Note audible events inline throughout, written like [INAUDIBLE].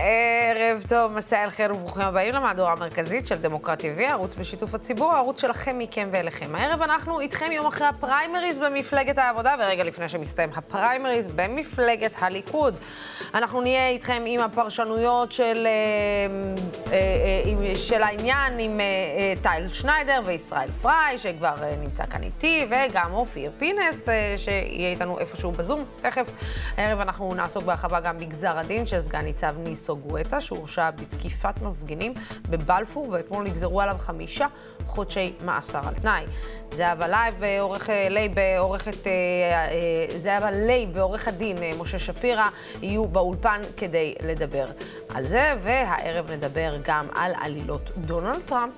אה, ערב טוב, مساء الخير וברוכים הבאים למהדורה המרכזית של דמוקרט TV, ערוץ בשיתוף הציבור, הערוץ שלכם, מכם ואליכם. הערב אנחנו איתכם יום אחרי הפריימריז במפלגת העבודה, ורגע לפני שמסתיים הפריימריז במפלגת הליכוד. אנחנו נהיה איתכם עם הפרשנויות של, אה, אה, אה, של העניין עם טל שניידר וישראל פריי, שכבר נמצא כאן איתי, וגם אופיר פינס, שיהיה איתנו איפשהו בזום תכף. הערב אנחנו נעסוק בהרחבה גם בגזר הדין של סגן ניצב ניסו. גואטה, שהורשע בתקיפת מפגינים בבלפור, ואתמול נגזרו עליו חמישה חודשי מאסר על תנאי. זהבה לייב ועורך לייב, עורכת, אה, אה, זהבה לייב ועורך הדין אה, משה שפירא יהיו באולפן כדי לדבר על זה, והערב נדבר גם על עלילות דונלד טראמפ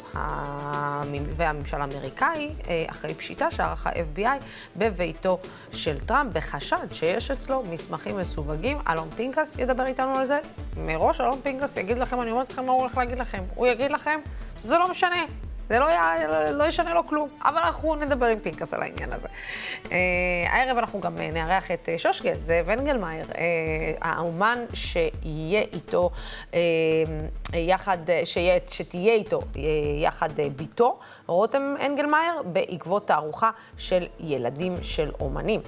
והממשל האמריקאי אחרי פשיטה שערך ה-FBI בביתו של טראמפ בחשד שיש אצלו מסמכים מסווגים. אלון פנקס ידבר איתנו על זה. מראש אלון פנקס יגיד לכם, אני אומרת לכם מה הוא הולך להגיד לכם. הוא יגיד לכם שזה לא משנה. זה לא, י... לא ישנה לו כלום, אבל אנחנו נדבר עם פנקס על העניין הזה. אה, הערב אנחנו גם אה, נארח את שושקה, זאב אנגלמאייר, אה, האומן שיהיה איתו אה, יחד, שיה, שתהיה איתו אה, יחד uh, ביתו, רותם אנגלמאייר, בעקבות תערוכה של ילדים של אומנים.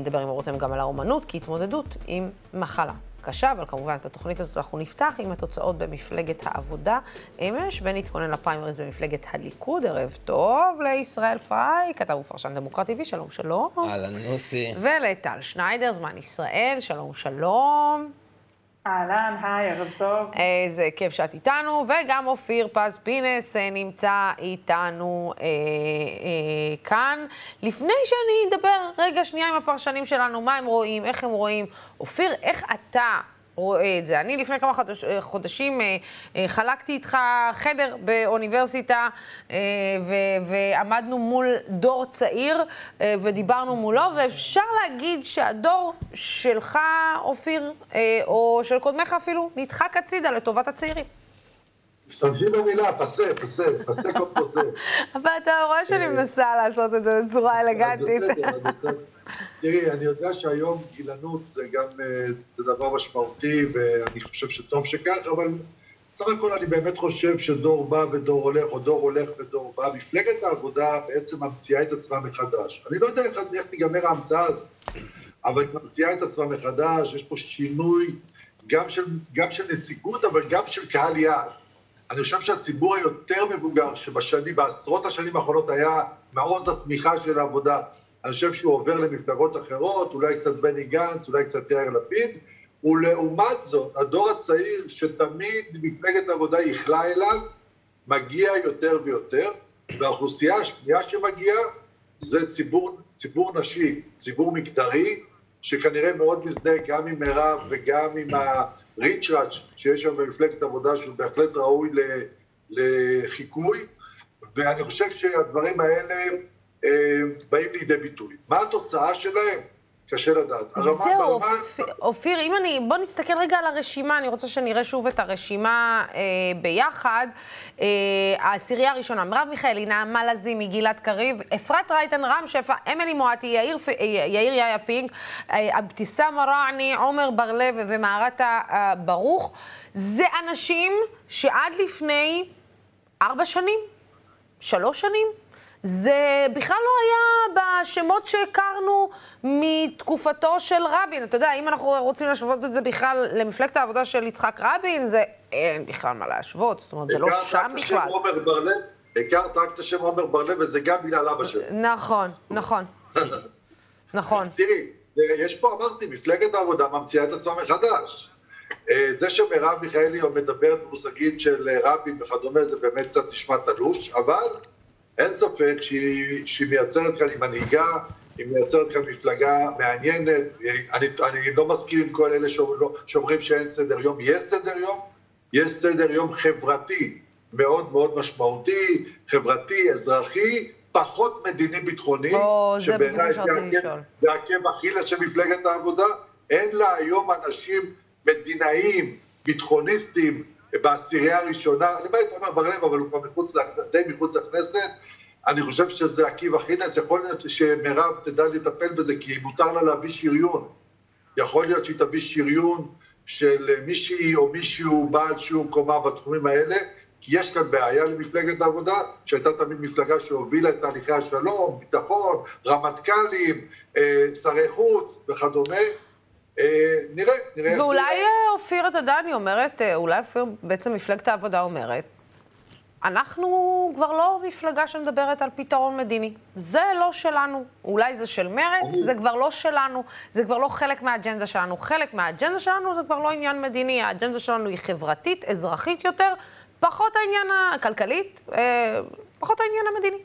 נדבר עם רותם גם על האומנות כהתמודדות עם מחלה. קשה, אבל כמובן את התוכנית הזאת אנחנו נפתח עם התוצאות במפלגת העבודה אמש, ונתכונן לפריימריז במפלגת הליכוד. ערב טוב לישראל פריי, כתב ופרשן דמוקרט TV, שלום שלום. אהלן נוסי. ולטל שניידר, זמן ישראל, שלום שלום. אהלן, היי, ערב טוב. איזה כיף שאת איתנו, וגם אופיר פז פינס אה, נמצא איתנו אה, אה, כאן. לפני שאני אדבר רגע שנייה עם הפרשנים שלנו, מה הם רואים, איך הם רואים. אופיר, איך אתה רואה את זה. אני לפני כמה חודש, אה, חודשים אה, אה, חלקתי איתך חדר באוניברסיטה ו, ועמדנו מול דור צעיר ודיברנו מולו, ואפשר להגיד שהדור שלך, אופיר, או של קודמיך אפילו, נדחק הצידה לטובת הצעירים. משתמשים במילה, פסה, פסה, פסה כל פסה. [LAUGHS] אבל אתה רואה שאני מנסה לעשות את זה בצורה אלגנטית. תראי, אני יודע שהיום גילנות זה גם, אה, זה דבר משמעותי, ואני חושב שטוב שכך, אבל בסך הכל אני באמת חושב שדור בא ודור הולך, או דור הולך ודור בא. מפלגת העבודה בעצם ממציאה את עצמה מחדש. אני לא יודע איך, איך תיגמר ההמצאה הזאת, אבל היא ממציאה את עצמה מחדש, יש פה שינוי גם של, גם של נציגות, אבל גם של קהל יעד. אני חושב שהציבור היותר מבוגר, שבשנים, בעשרות השנים האחרונות היה מעוז התמיכה של העבודה, אני חושב שהוא עובר למפלגות אחרות, אולי קצת בני גנץ, אולי קצת יאיר לפיד, ולעומת זאת, הדור הצעיר, שתמיד מפלגת העבודה ייחלה אליו, מגיע יותר ויותר, והאוכלוסייה השנייה שמגיעה זה ציבור, ציבור נשי, ציבור מגדרי, שכנראה מאוד מזדהה גם עם מירב וגם עם הריצ'ראץ' שיש שם במפלגת העבודה, שהוא בהחלט ראוי לחיקוי, ואני חושב שהדברים האלה אה, באים לידי ביטוי. מה התוצאה שלהם? קשה לדעת. זהו, אופיר, אם אני... בוא נסתכל רגע על הרשימה, אני רוצה שנראה שוב את הרשימה אה, ביחד. אה, העשירייה הראשונה, מרב מיכאלי, נעמה לזימי, גלעד קריב, אפרת רייטן, רם שפע, אמילי מואטי, יאיר, יאיר יאיה פינק, אה, אבתיסאם מראעני, עומר בר-לב ומערתה אה, ברוך. זה אנשים שעד לפני ארבע שנים, שלוש שנים, זה בכלל לא היה בשמות שהכרנו מתקופתו של רבין. אתה יודע, אם אנחנו רוצים להשוות את זה בכלל למפלגת העבודה של יצחק רבין, זה אין בכלל מה להשוות, זאת אומרת, זה לא שם בכלל. הכרת רק את השם עומר בר-לב, וזה גם בגלל אבא שלו. נכון, נכון. [LAUGHS] נכון. תראי, יש פה, אמרתי, מפלגת העבודה ממציאה את עצמה מחדש. אה, זה שמרב מיכאלי מדברת במושגים של רבין וכדומה, זה באמת קצת נשמע תלוש, אבל אין ספק שהיא, שהיא מייצרת כאן, היא מנהיגה, היא מייצרת כאן מפלגה מעניינת. אני, אני לא מסכים עם כל אלה שאומרים שאין סדר יום. יש סדר יום, יש סדר יום חברתי מאוד מאוד משמעותי, חברתי, אזרחי, פחות מדיני-ביטחוני, שבעיניי זה, זה עקב אכילס של מפלגת העבודה. אין לה היום אנשים מדינאים, ביטחוניסטים, בעשירייה הראשונה, למעט עומר בר-לב, אבל הוא כבר מחוץ, די מחוץ לכנסת, אני חושב שזה עקיבא חינס, יכול להיות שמירב תדע לטפל בזה, כי מותר לה להביא שריון. יכול להיות שהיא תביא שריון של מישהי או מישהו בעל שיעור קומה בתחומים האלה, כי יש כאן בעיה למפלגת העבודה, שהייתה תמיד מפלגה שהובילה את תהליכי השלום, ביטחון, רמטכ"לים, אה, שרי חוץ וכדומה. אה, נראה, נראה ואולי אה, אופיר, אני אומרת, אולי אופיר, בעצם מפלגת העבודה אומרת, אנחנו כבר לא מפלגה שמדברת על פתרון מדיני. זה לא שלנו. אולי זה של מרצ, זה כבר לא שלנו. זה כבר לא חלק מהאג'נדה שלנו. חלק מהאג'נדה שלנו זה כבר לא עניין מדיני. האג'נדה שלנו היא חברתית, אזרחית יותר, פחות העניין הכלכלית, אה, פחות העניין המדיני.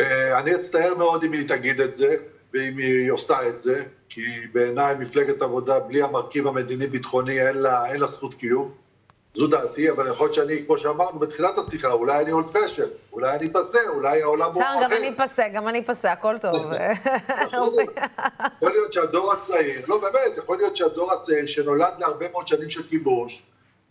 אה, אני אצטער מאוד אם היא תגיד את זה, ואם היא עושה את זה, כי בעיניי מפלגת עבודה, בלי המרכיב המדיני-ביטחוני, אין לה, אין לה זכות קיום. זו דעתי, אבל יכול להיות שאני, כמו שאמרנו בתחילת השיחה, אולי אני אולד פשן, אולי אני פסה, אולי העולם הוא אחר. גם אני פסה, גם אני פסה, הכל טוב. [LAUGHS] יכול להיות שהדור הצעיר, לא באמת, יכול להיות שהדור הצעיר שנולד להרבה מאוד שנים של כיבוש,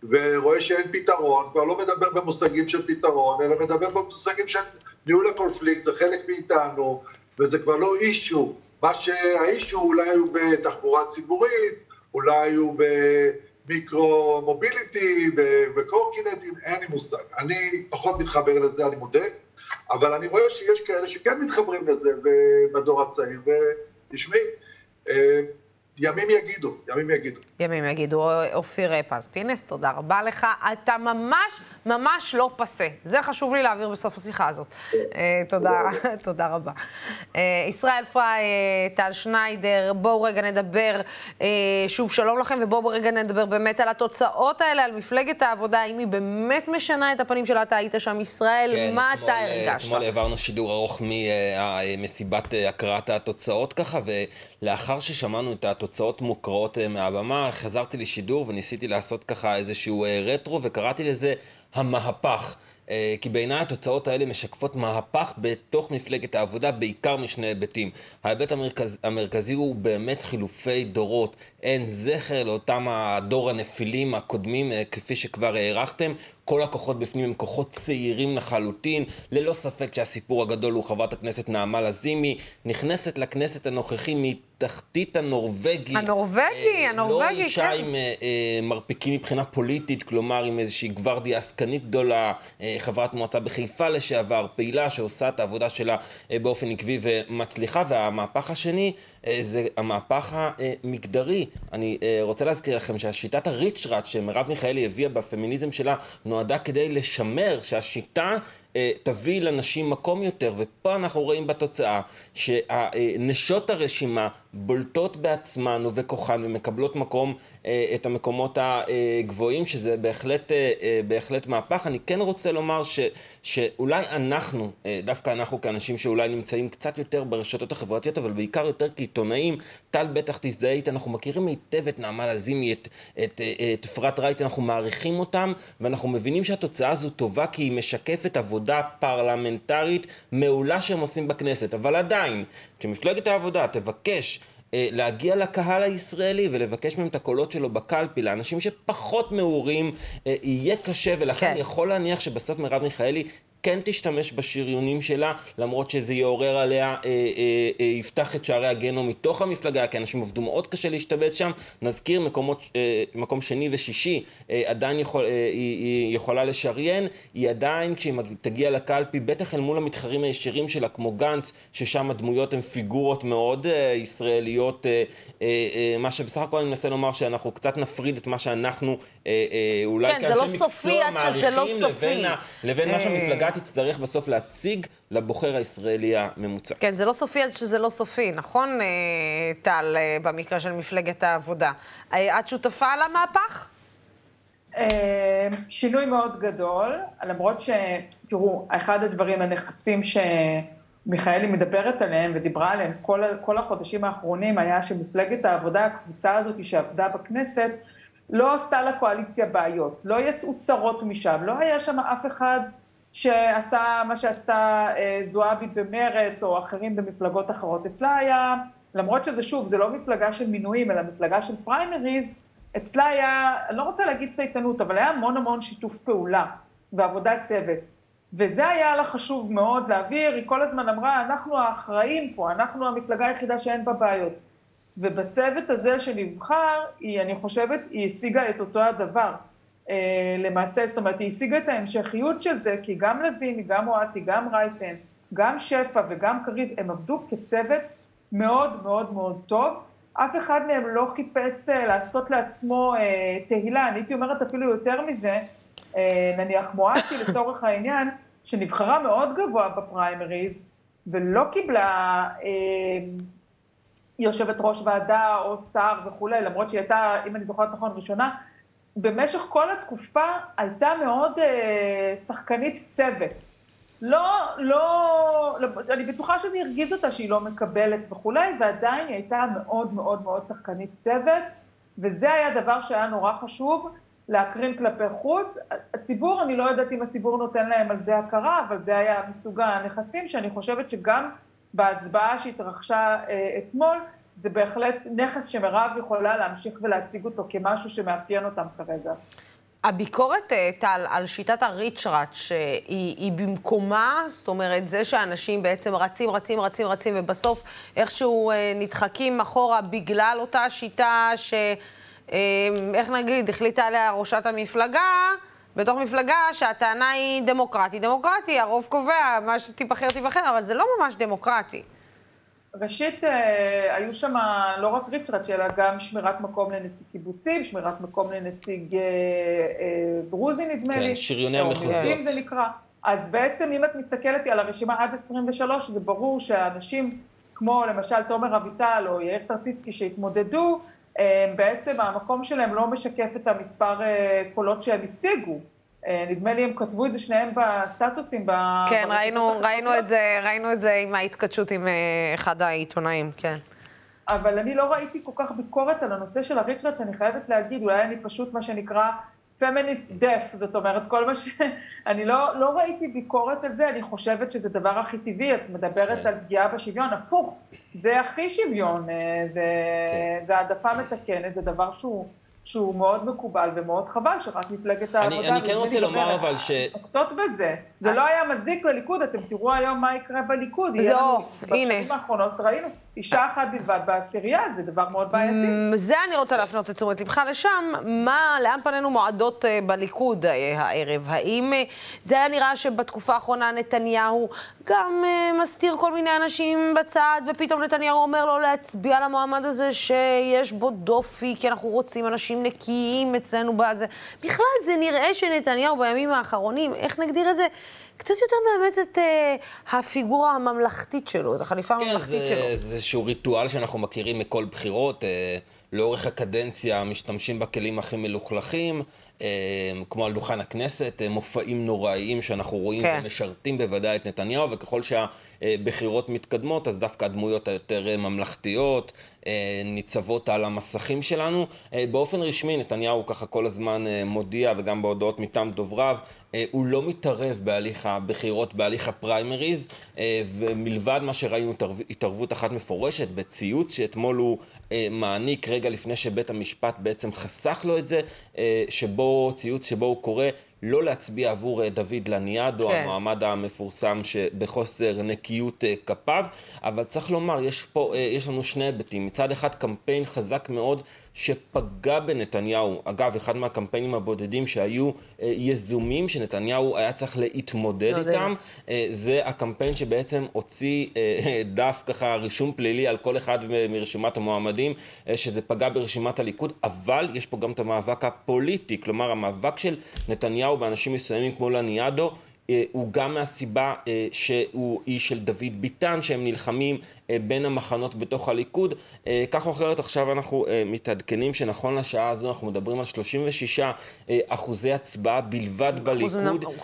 ורואה שאין פתרון, כבר לא מדבר במושגים של פתרון, אלא מדבר במושגים של ניהול הקונפליקט, זה חלק מאיתנו, וזה כבר לא אישו. מה שהאישו אולי הוא בתחבורה ציבורית, אולי הוא במיקרו מוביליטי, וקורקינטים, אין לי מושג. אני פחות מתחבר לזה, אני מודה, אבל אני רואה שיש כאלה שכן מתחברים לזה בדור הצעיר, ותשמעי, אה, ימים יגידו, ימים יגידו. ימים יגידו. אופיר פז פינס, תודה רבה לך. אתה ממש ממש לא פסה. זה חשוב לי להעביר בסוף השיחה הזאת. אה, תודה, [LAUGHS] תודה רבה. אה, ישראל פריי, אה, טל שניידר, בואו רגע נדבר, שוב שלום לכם, ובואו רגע נדבר באמת על התוצאות האלה, על מפלגת העבודה, האם היא באמת משנה את הפנים שלה, אתה היית שם ישראל, כן, מה אתה הרגשת? אתמול העברנו שידור ארוך ממסיבת הקראת התוצאות ככה, ולאחר ששמענו את התוצאות מוקראות מהבמה, חזרתי לשידור וניסיתי לעשות ככה איזשהו רטרו, וקראתי לזה המהפך. אה, כי בעיניי התוצאות האלה משקפות מהפך בתוך מפלגת העבודה, בעיקר משני היבטים. ההיבט המרכז, המרכזי הוא באמת חילופי דורות. אין זכר לאותם הדור הנפילים הקודמים, אה, כפי שכבר הערכתם. כל הכוחות בפנים הם כוחות צעירים לחלוטין. ללא ספק שהסיפור הגדול הוא חברת הכנסת נעמה לזימי, נכנסת לכנסת הנוכחי מתחתית הנורבגי. הנורבגי, אה, הנורבגי, לא כן. לא אישה עם אה, אה, מרפקים מבחינה פוליטית, כלומר עם איזושהי גוורדיה עסקנית גדולה, אה, חברת מועצה בחיפה לשעבר, פעילה שעושה את העבודה שלה אה, באופן עקבי ומצליחה. והמהפך השני זה המהפך המגדרי. אני אה, רוצה להזכיר לכם שהשיטת הריצ'ראט שמרב מיכאלי הביאה בפמיניזם שלה נועדה כדי לשמר שהשיטה אה, תביא לנשים מקום יותר, ופה אנחנו רואים בתוצאה שנשות הרשימה בולטות בעצמן ובכוחן ומקבלות מקום, אה, את המקומות הגבוהים, שזה בהחלט, אה, בהחלט מהפך. אני כן רוצה לומר ש, שאולי אנחנו, דווקא אנחנו כאנשים שאולי נמצאים קצת יותר ברשתות החברתיות, אבל בעיקר יותר כעיתונאים, טל בטח תזדהה איתה, אנחנו מכירים היטב את נעמה לזימי, את אפרת רייט, אנחנו מעריכים אותם, ואנחנו מבינים שהתוצאה הזו טובה כי היא משקפת עבודה. עבודה פרלמנטרית מעולה שהם עושים בכנסת. אבל עדיין, כשמפלגת העבודה תבקש אה, להגיע לקהל הישראלי ולבקש מהם את הקולות שלו בקלפי, לאנשים שפחות מעורים, אה, יהיה קשה, ולכן כן. יכול להניח שבסוף מרב מיכאלי כן תשתמש בשריונים שלה, למרות שזה יעורר עליה, אה, אה, אה, יפתח את שערי הגנו מתוך המפלגה, כי אנשים עבדו מאוד קשה להשתבץ שם. נזכיר, מקומות, אה, מקום שני ושישי, אה, עדיין יכול, אה, היא, היא יכולה לשריין, היא עדיין, כשהיא תגיע לקלפי, בטח אל מול המתחרים הישירים שלה, כמו גנץ, ששם הדמויות הן פיגורות מאוד אה, ישראליות. אה, אה, אה, מה שבסך הכל אני מנסה לומר, שאנחנו קצת נפריד את מה שאנחנו אה, אה, אולי כן, כאנשי לא מקצוע מעריכים, לא לבין, לבין מה אה, שהמפלגה... תצטרך בסוף להציג לבוחר הישראלי הממוצע. כן, זה לא סופי עד שזה לא סופי, נכון, אה, טל, אה, במקרה של מפלגת העבודה? אה, את שותפה למהפך? שינוי מאוד גדול, למרות ש... תראו, אחד הדברים, הנכסים שמיכאלי מדברת עליהם ודיברה עליהם כל, כל החודשים האחרונים, היה שמפלגת העבודה, הקבוצה הזאת שעבדה בכנסת, לא עשתה לקואליציה בעיות, לא יצאו צרות משם, לא היה שם אף אחד שעשה מה שעשתה אה, זועבי במרץ או אחרים במפלגות אחרות. אצלה היה, למרות שזה שוב, זה לא מפלגה של מינויים, אלא מפלגה של פריימריז, אצלה היה, אני לא רוצה להגיד צייתנות, אבל היה המון המון שיתוף פעולה ועבודת צוות. וזה היה לה חשוב מאוד להעביר, היא כל הזמן אמרה, אנחנו האחראים פה, אנחנו המפלגה היחידה שאין בה בעיות. ובצוות הזה שנבחר, היא, אני חושבת, היא השיגה את אותו הדבר. אה, למעשה, זאת אומרת, היא השיגה את ההמשכיות של זה, כי גם לזימי, גם אוהטי, גם רייטן, גם שפע וגם קריב, הם עבדו כצוות מאוד מאוד מאוד טוב. אף אחד מהם לא חיפש אה, לעשות לעצמו אה, תהילה, אני הייתי אומרת אפילו יותר מזה, אה, נניח מואטי לצורך העניין, שנבחרה מאוד גבוה בפריימריז, ולא קיבלה אה, יושבת ראש ועדה או שר וכולי, למרות שהיא הייתה, אם אני זוכרת נכון, ראשונה, במשך כל התקופה הייתה מאוד אה, שחקנית צוות. לא, לא, לא, אני בטוחה שזה הרגיז אותה שהיא לא מקבלת וכולי, ועדיין היא הייתה מאוד מאוד מאוד שחקנית צוות, וזה היה דבר שהיה נורא חשוב להקרין כלפי חוץ. הציבור, אני לא יודעת אם הציבור נותן להם על זה הכרה, אבל זה היה מסוג הנכסים שאני חושבת שגם בהצבעה שהתרחשה אה, אתמול, זה בהחלט נכס שמירב יכולה להמשיך ולהציג אותו כמשהו שמאפיין אותם כרגע. הביקורת, אה, טל, על שיטת הריצ'ראץ', שהיא היא במקומה, זאת אומרת, זה שאנשים בעצם רצים, רצים, רצים, רצים, ובסוף איכשהו אה, נדחקים אחורה בגלל אותה שיטה ש... אה, איך נגיד, החליטה עליה ראשת המפלגה, בתוך מפלגה שהטענה היא דמוקרטי. דמוקרטי, הרוב קובע, מה שתיבחר, תיבחר, אבל זה לא ממש דמוקרטי. ראשית, אה, היו שם לא רק ריצ'ראץ', אלא גם שמירת מקום לנציג קיבוצים, שמירת מקום לנציג אה, אה, דרוזי, נדמה כן, לי. כן, שריוני המחוזות. זה נקרא. אז בעצם, אם את מסתכלת על הרשימה עד 23, זה ברור שאנשים כמו למשל תומר אביטל או יאיר טרציצקי שהתמודדו, בעצם המקום שלהם לא משקף את המספר קולות שהם השיגו. אה, נדמה לי הם כתבו את זה שניהם בסטטוסים. כן, ראינו, ראינו, את זה, ראינו את זה עם ההתכתשות עם אה, אחד העיתונאים, כן. אבל אני לא ראיתי כל כך ביקורת על הנושא של הריצ'רד, שאני חייבת להגיד, אולי אני פשוט מה שנקרא פמיניסט דף, זאת אומרת, כל מה ש... [LAUGHS] אני לא, לא ראיתי ביקורת על זה, אני חושבת שזה דבר הכי טבעי, את מדברת כן. על פגיעה בשוויון, הפוך, זה הכי שוויון, אה, זה, כן. זה העדפה מתקנת, זה דבר שהוא... שהוא מאוד מקובל ומאוד חבל שרק מפלגת העבודה... אני, אני כן רוצה לומר אבל ש... נוקטות בזה. זה לא היה מזיק לליכוד, אתם תראו היום מה יקרה בליכוד. זהו, הנה. בשנים האחרונות ראינו אישה אחת בלבד בעשירייה, זה דבר מאוד בעייתי. זה אני רוצה להפנות את תשומת לבך לשם. מה, לאן פנינו מועדות אה, בליכוד אה, הערב? האם אה, זה היה נראה שבתקופה האחרונה נתניהו גם מסתיר כל מיני אנשים בצד, ופתאום נתניהו אומר לו להצביע למועמד הזה שיש בו דופי, כי אנחנו רוצים אנשים נקיים אצלנו בזה. בכלל, זה נראה שנתניהו בימים האחרונים, איך נגדיר את זה? קצת יותר מאמץ את uh, הפיגורה הממלכתית שלו, את החליפה כן, הממלכתית זה, שלו. כן, זה איזשהו ריטואל שאנחנו מכירים מכל בחירות. Uh, לאורך הקדנציה משתמשים בכלים הכי מלוכלכים, uh, כמו על דוכן הכנסת, uh, מופעים נוראיים שאנחנו רואים כן. ומשרתים בוודאי את נתניהו, וככל שהבחירות מתקדמות, אז דווקא הדמויות היותר ממלכתיות ניצבות על המסכים שלנו. באופן רשמי, נתניהו ככה כל הזמן מודיע, וגם בהודעות מטעם דובריו, אה, הוא לא מתערב בהליך הבחירות, בהליך הפריימריז, אה, ומלבד מה שראינו התערבות אחת מפורשת בציוץ שאתמול הוא אה, מעניק רגע לפני שבית המשפט בעצם חסך לו את זה, שבו, ציוץ שבו הוא קורא לא להצביע עבור אה, דוד לניאדו, כן. המועמד המפורסם שבחוסר נקיות אה, כפיו, אבל צריך לומר, יש פה, אה, יש לנו שני היבטים. מצד אחד קמפיין חזק מאוד שפגע בנתניהו. אגב, אחד מהקמפיינים הבודדים שהיו יזומים, שנתניהו היה צריך להתמודד לא איתם, זה הקמפיין שבעצם הוציא [LAUGHS] דף ככה רישום פלילי על כל אחד מרשימת המועמדים, שזה פגע ברשימת הליכוד, אבל יש פה גם את המאבק הפוליטי, כלומר המאבק של נתניהו באנשים מסוימים כמו לניאדו אה, הוא גם מהסיבה אה, שהוא איש של דוד ביטן, שהם נלחמים אה, בין המחנות בתוך הליכוד. כך או אחרת עכשיו אנחנו מתעדכנים שנכון לשעה הזו אנחנו מדברים על 36 אחוזי הצבעה בלבד בליכוד.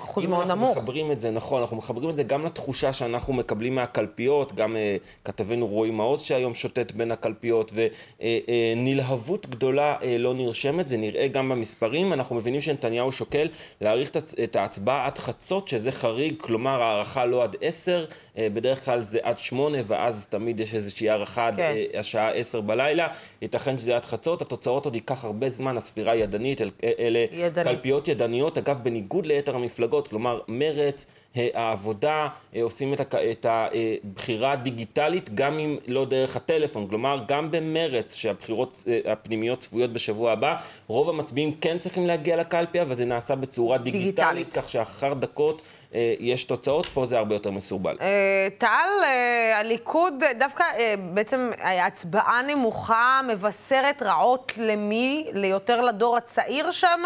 אחוז מאוד נמוך. אם אנחנו מחברים את זה, נכון, אנחנו מחברים את זה גם לתחושה שאנחנו מקבלים מהקלפיות, גם כתבנו רועי מעוז שהיום שוטט בין הקלפיות, ונלהבות גדולה לא נרשמת, זה נראה גם במספרים. אנחנו מבינים שנתניהו שוקל להאריך את ההצבעה עד חצות. שזה חריג, כלומר הערכה לא עד עשר, אה, בדרך כלל זה עד שמונה, ואז תמיד יש איזושהי הערכה עד כן. אה, השעה עשר בלילה, ייתכן שזה עד חצות, התוצאות עוד ייקח הרבה זמן, הספירה היא ידנית, אל- אלה ידנית. קלפיות ידניות, אגב, בניגוד ליתר המפלגות, כלומר, מרצ, אה, העבודה, אה, עושים את הבחירה הדיגיטלית גם אם לא דרך הטלפון, כלומר, גם במרץ, שהבחירות אה, הפנימיות צפויות בשבוע הבא, רוב המצביעים כן צריכים להגיע לקלפי, אבל זה נעשה בצורה דיגיטלית, דיגיטלית. כך שאחר דקות אה, יש תוצאות, פה זה הרבה יותר מסורבל. אה, טל, אה, הליכוד, אה, דווקא אה, בעצם אה, הצבעה נמוכה מבשרת רעות למי? ליותר לדור הצעיר שם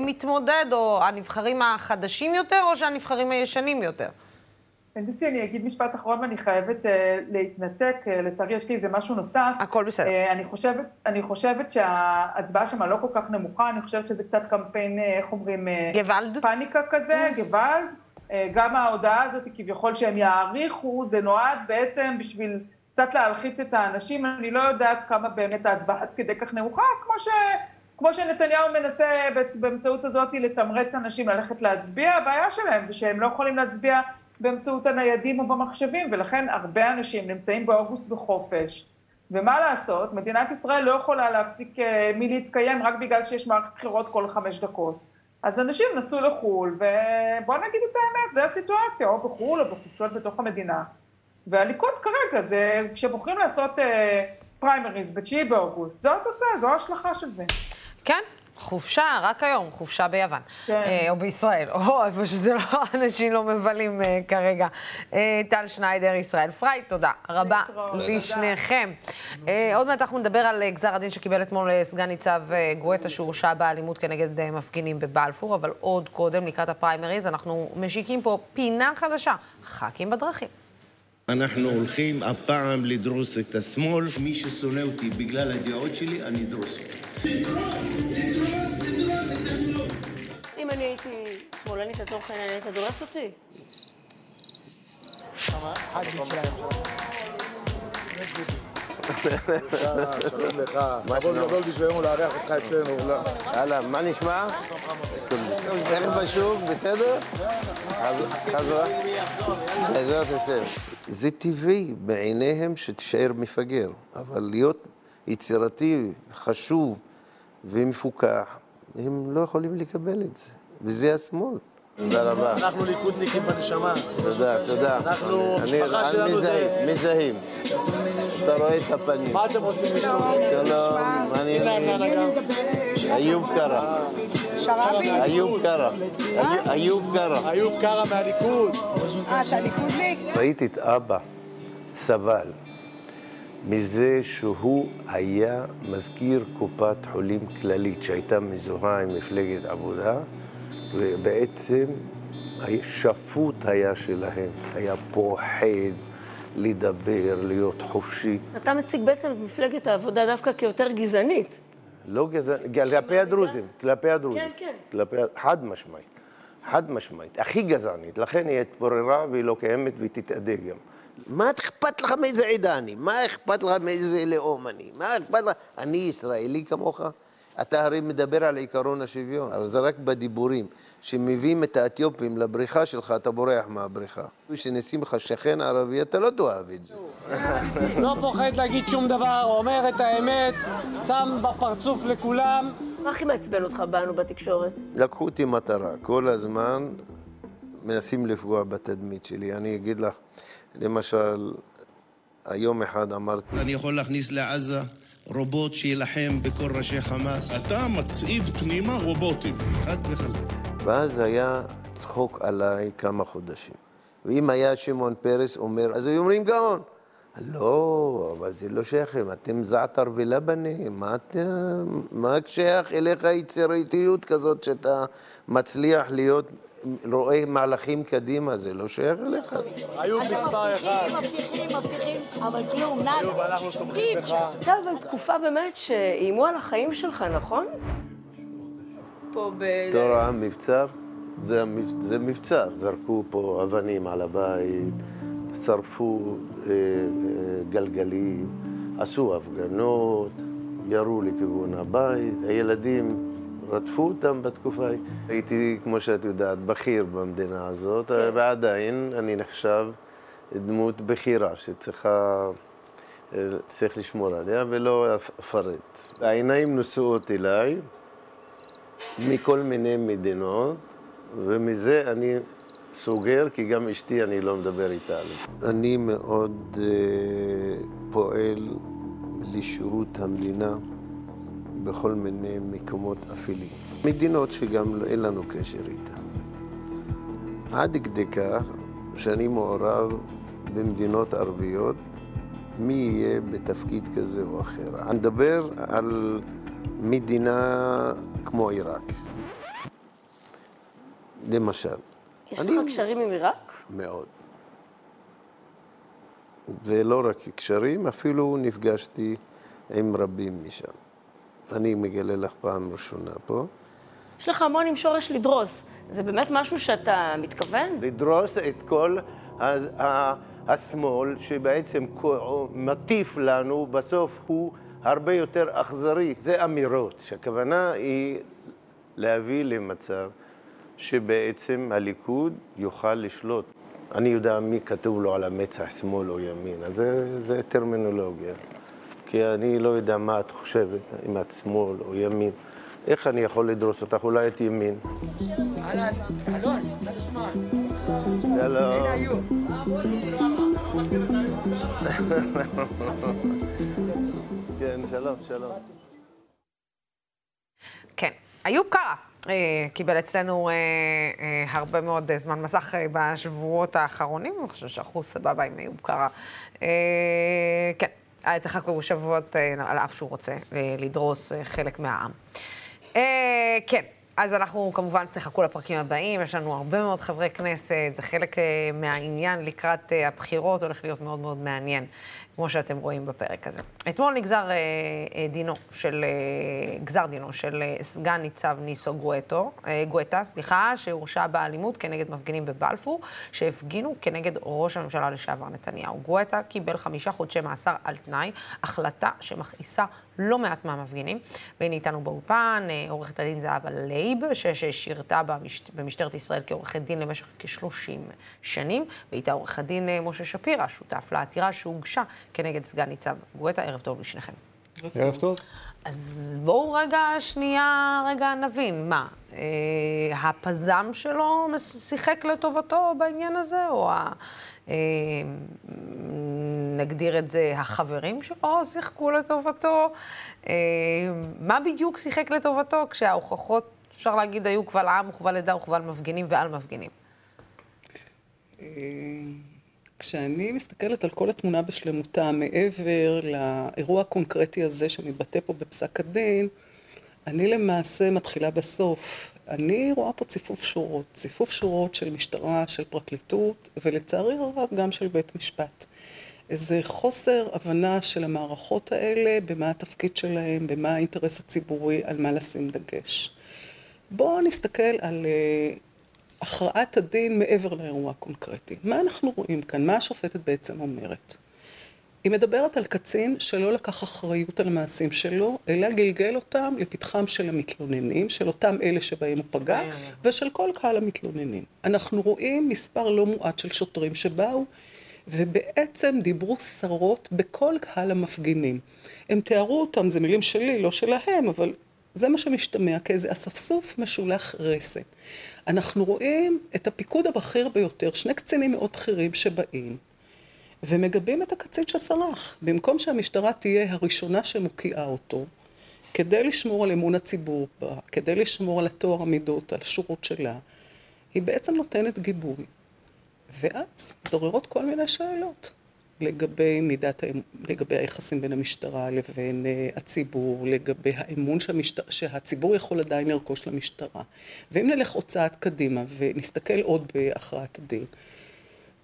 שמתמודד, או הנבחרים החדשים יותר, או שהנבחרים הישנים יותר? לוסי, אני אגיד משפט אחרון ואני חייבת אה, להתנתק, אה, לצערי יש לי איזה משהו נוסף. הכל בסדר. אה, אני חושבת, אני חושבת שההצבעה שם לא כל כך נמוכה, אני חושבת שזה קצת קמפיין, איך אומרים? גוואלד? פאניקה כזה, גוואלד. אה, גם ההודעה הזאת, כביכול שהם יאריכו, זה נועד בעצם בשביל קצת להלחיץ את האנשים. אני לא יודעת כמה באמת ההצבעה עד כדי כך נמוכה, כמו, ש, כמו שנתניהו מנסה באמצעות הזאת לתמרץ אנשים ללכת להצביע, הבעיה שלהם זה שהם לא יכולים להצביע באמצעות הניידים או במחשבים, ולכן הרבה אנשים נמצאים באוגוסט בחופש. ומה לעשות, מדינת ישראל לא יכולה להפסיק אה, מלהתקיים רק בגלל שיש מערכת בחירות כל חמש דקות. אז אנשים נסעו לחו"ל, ובואו נגיד את האמת, זה הסיטואציה, או בחו"ל או בחופשות בתוך המדינה. והליכוד כרגע, זה כשבוחרים לעשות אה, פריימריז ב-9 באוגוסט, זו התוצאה, זו ההשלכה של זה. כן, חופשה, רק היום, חופשה ביוון. כן. אה, או בישראל, או איפה שזה לא, אנשים לא מבלים אה, כרגע. אה, טל שניידר, ישראל פריי, תודה רבה. לשניכם. אה, עוד מעט אנחנו נדבר על אה, גזר הדין שקיבל אתמול אה, סגן ניצב אה, גואטה, שהורשע באלימות כנגד אה, מפגינים בבלפור, אבל עוד קודם, לקראת הפריימריז, אנחנו משיקים פה פינה חדשה, ח"כים בדרכים. אנחנו הולכים הפעם לדרוס את השמאל. מי ששונא אותי בגלל הדעות שלי, אני אדרוס אותו. אם אני הייתי שמאלנית לצורך העניין, היית דורס אותי? שלום לך, כבוד גדול בשבילנו לארח אותך אצלנו. אהלן, מה נשמע? איך בשוק? בסדר? חז- חזרה? בעזרת השם. זה טבעי בעיניהם שתישאר מפגר, אבל להיות יצירתי, חשוב ומפוקח, הם לא יכולים לקבל את זה, וזה השמאל. תודה רבה. אנחנו ליכודניקים בנשמה. תודה, תודה. אנחנו, אני- המשפחה אני שלנו זה- מזהים, מזהים. אתה רואה את הפנים. מה אתם רוצים לשאול? שלום, אני... איוב קרא. איוב קרא. איוב- איוב קרא. איוב קרא מהליכוד. ראיתי את אבא סבל מזה שהוא היה מזכיר קופת חולים כללית שהייתה מזוהה עם מפלגת עבודה, ובעצם שפוט היה שלהם, היה פוחד לדבר, להיות חופשי. אתה מציג בעצם את מפלגת העבודה דווקא כיותר גזענית. לא גזען, כלפי הדרוזים, כלפי הדרוזים. כן, כן. כלפי, חד משמעית, חד משמעית, הכי גזענית. לכן היא התפוררה והיא לא קיימת והיא תתאדה גם. מה אכפת לך מאיזה עדה אני? מה אכפת לך מאיזה לאום אני? מה אכפת לך? אני ישראלי כמוך? אתה הרי מדבר על עקרון השוויון, אבל זה רק בדיבורים. כשמביאים את האתיופים לבריכה שלך, אתה בורח מהבריכה. כשנשים לך שכן ערבי, אתה לא תאהב את זה. לא פוחד להגיד שום דבר, אומר את האמת, שם בפרצוף לכולם. מה הכי מעצבן אותך בנו בתקשורת? לקחו אותי מטרה. כל הזמן מנסים לפגוע בתדמית שלי. אני אגיד לך, למשל, היום אחד אמרתי, אני יכול להכניס לעזה רובוט שיילחם בכל ראשי חמאס. אתה מצעיד פנימה רובוטים. חד וחלק. ואז היה צחוק עליי כמה חודשים. ואם היה שמעון פרס אומר, אז היו אומרים גאון. לא, אבל זה לא שייך, אתם זעתר ולבנה, מה אתה, מה שייך אליך יצירתיות כזאת שאתה מצליח להיות, רואה מהלכים קדימה, זה לא שייך אליך. איוב מספר אחד. מבטיחים, מבטיחים, אבל כלום, נאדה. איוב, אנחנו תומכים בך. הייתה אבל תקופה באמת שאיימו על החיים שלך, נכון? פה ב... בתור העם מבצר, זה מבצר. זרקו פה אבנים על הבית, שרפו אה, אה, גלגלים, עשו הפגנות, ירו לכיוון הבית. הילדים רדפו אותם בתקופה ההיא. הייתי, כמו שאת יודעת, בכיר במדינה הזאת, ועדיין אני נחשב דמות בכירה שצריכה, אה, צריך לשמור עליה ולא אפרט. העיניים נשואות אליי מכל מיני מדינות, ומזה אני סוגר, כי גם אשתי, אני לא מדבר איתה על זה. אני מאוד אה, פועל לשירות המדינה בכל מיני מקומות אפלים. מדינות שגם אין לנו קשר איתן. עד כדי כך שאני מעורב במדינות ערביות, מי יהיה בתפקיד כזה או אחר. אני מדבר על מדינה כמו עיראק, למשל. יש לך קשרים עם עיראק? מאוד. ולא רק קשרים, אפילו נפגשתי עם רבים משם. אני מגלה לך פעם ראשונה פה. יש לך המון עם שורש לדרוס. זה באמת משהו שאתה מתכוון? לדרוס את כל השמאל, שבעצם מטיף לנו, בסוף הוא הרבה יותר אכזרי. זה אמירות, שהכוונה היא להביא למצב שבעצם הליכוד יוכל לשלוט. אני יודע מי כתוב לו על המצח שמאל או ימין, אז זה, זה טרמינולוגיה. כי אני לא יודע מה את חושבת, אם את שמאל או ימין. איך אני יכול לדרוס אותך? אולי את ימין. אהלן, אלון, תשמע. שלום. כן, שלום, שלום. כן. איוב קרא אה, קיבל אצלנו אה, אה, הרבה מאוד זמן מסך אה, בשבועות האחרונים, אני חושבת שאנחנו סבבה עם איוב קרא. אה, כן, תחכו שבועות אה, על אף שהוא רוצה אה, לדרוס אה, חלק מהעם. כן, אז אנחנו כמובן תחכו לפרקים הבאים, יש לנו הרבה מאוד חברי כנסת, זה חלק אה, מהעניין לקראת אה, הבחירות, הולך להיות מאוד מאוד מעניין, כמו שאתם רואים בפרק הזה. אתמול נגזר אה, אה, דינו של, אה, גזר דינו של אה, סגן ניצב ניסו גואטו, אה, גואטה, סליחה, שהורשע באלימות כנגד מפגינים בבלפור, שהפגינו כנגד ראש הממשלה לשעבר נתניהו. גואטה קיבל חמישה חודשי מאסר על תנאי, החלטה שמכעיסה לא מעט מהמפגינים. והנה איתנו באולפן אה, עורכת הדין זהבה לייב, ששירתה במשט... במשטרת ישראל כעורכת דין למשך כ-30 שנים, ואיתה עורך הדין אה, משה שפירא, שותף לעתירה שהוגשה כנגד סגן ניצב גואטה. ערב טוב לשניכם. ערב טוב. אז בואו רגע שנייה, רגע נבין, מה, אה, הפזם שלו שיחק לטובתו בעניין הזה, או ה... אה, נגדיר את זה, החברים שלו שיחקו לטובתו? אה, מה בדיוק שיחק לטובתו כשההוכחות, אפשר להגיד, היו קבל עם וקבל עדה וקבל מפגינים ועל מפגינים? אה, כשאני מסתכלת על כל התמונה בשלמותה, מעבר לאירוע הקונקרטי הזה שמתבטא פה בפסק הדין, אני למעשה מתחילה בסוף. אני רואה פה ציפוף שורות, ציפוף שורות של משטרה, של פרקליטות, ולצערי הרב גם של בית משפט. איזה חוסר הבנה של המערכות האלה, במה התפקיד שלהם, במה האינטרס הציבורי, על מה לשים דגש. בואו נסתכל על uh, הכרעת הדין מעבר לאירוע הקונקרטי. מה אנחנו רואים כאן? מה השופטת בעצם אומרת? היא מדברת על קצין שלא לקח אחריות על המעשים שלו, אלא גלגל אותם לפתחם של המתלוננים, של אותם אלה שבהם הוא פגע, ושל כל קהל המתלוננים. אנחנו רואים מספר לא מועט של שוטרים שבאו, ובעצם דיברו שרות בכל קהל המפגינים. הם תיארו אותם, זה מילים שלי, לא שלהם, אבל זה מה שמשתמע כאיזה אספסוף משולח רסן. אנחנו רואים את הפיקוד הבכיר ביותר, שני קצינים מאוד בכירים שבאים. ומגבים את הקצין שסרח. במקום שהמשטרה תהיה הראשונה שמוקיעה אותו, כדי לשמור על אמון הציבור בה, כדי לשמור על הטוהר המידות, על השורות שלה, היא בעצם נותנת גיבוי. ואז מתעוררות כל מיני שאלות לגבי מידת, לגבי היחסים בין המשטרה לבין uh, הציבור, לגבי האמון שהמשטר, שהציבור יכול עדיין לרכוש למשטרה. ואם נלך עוד צעד קדימה ונסתכל עוד בהכרעת הדין,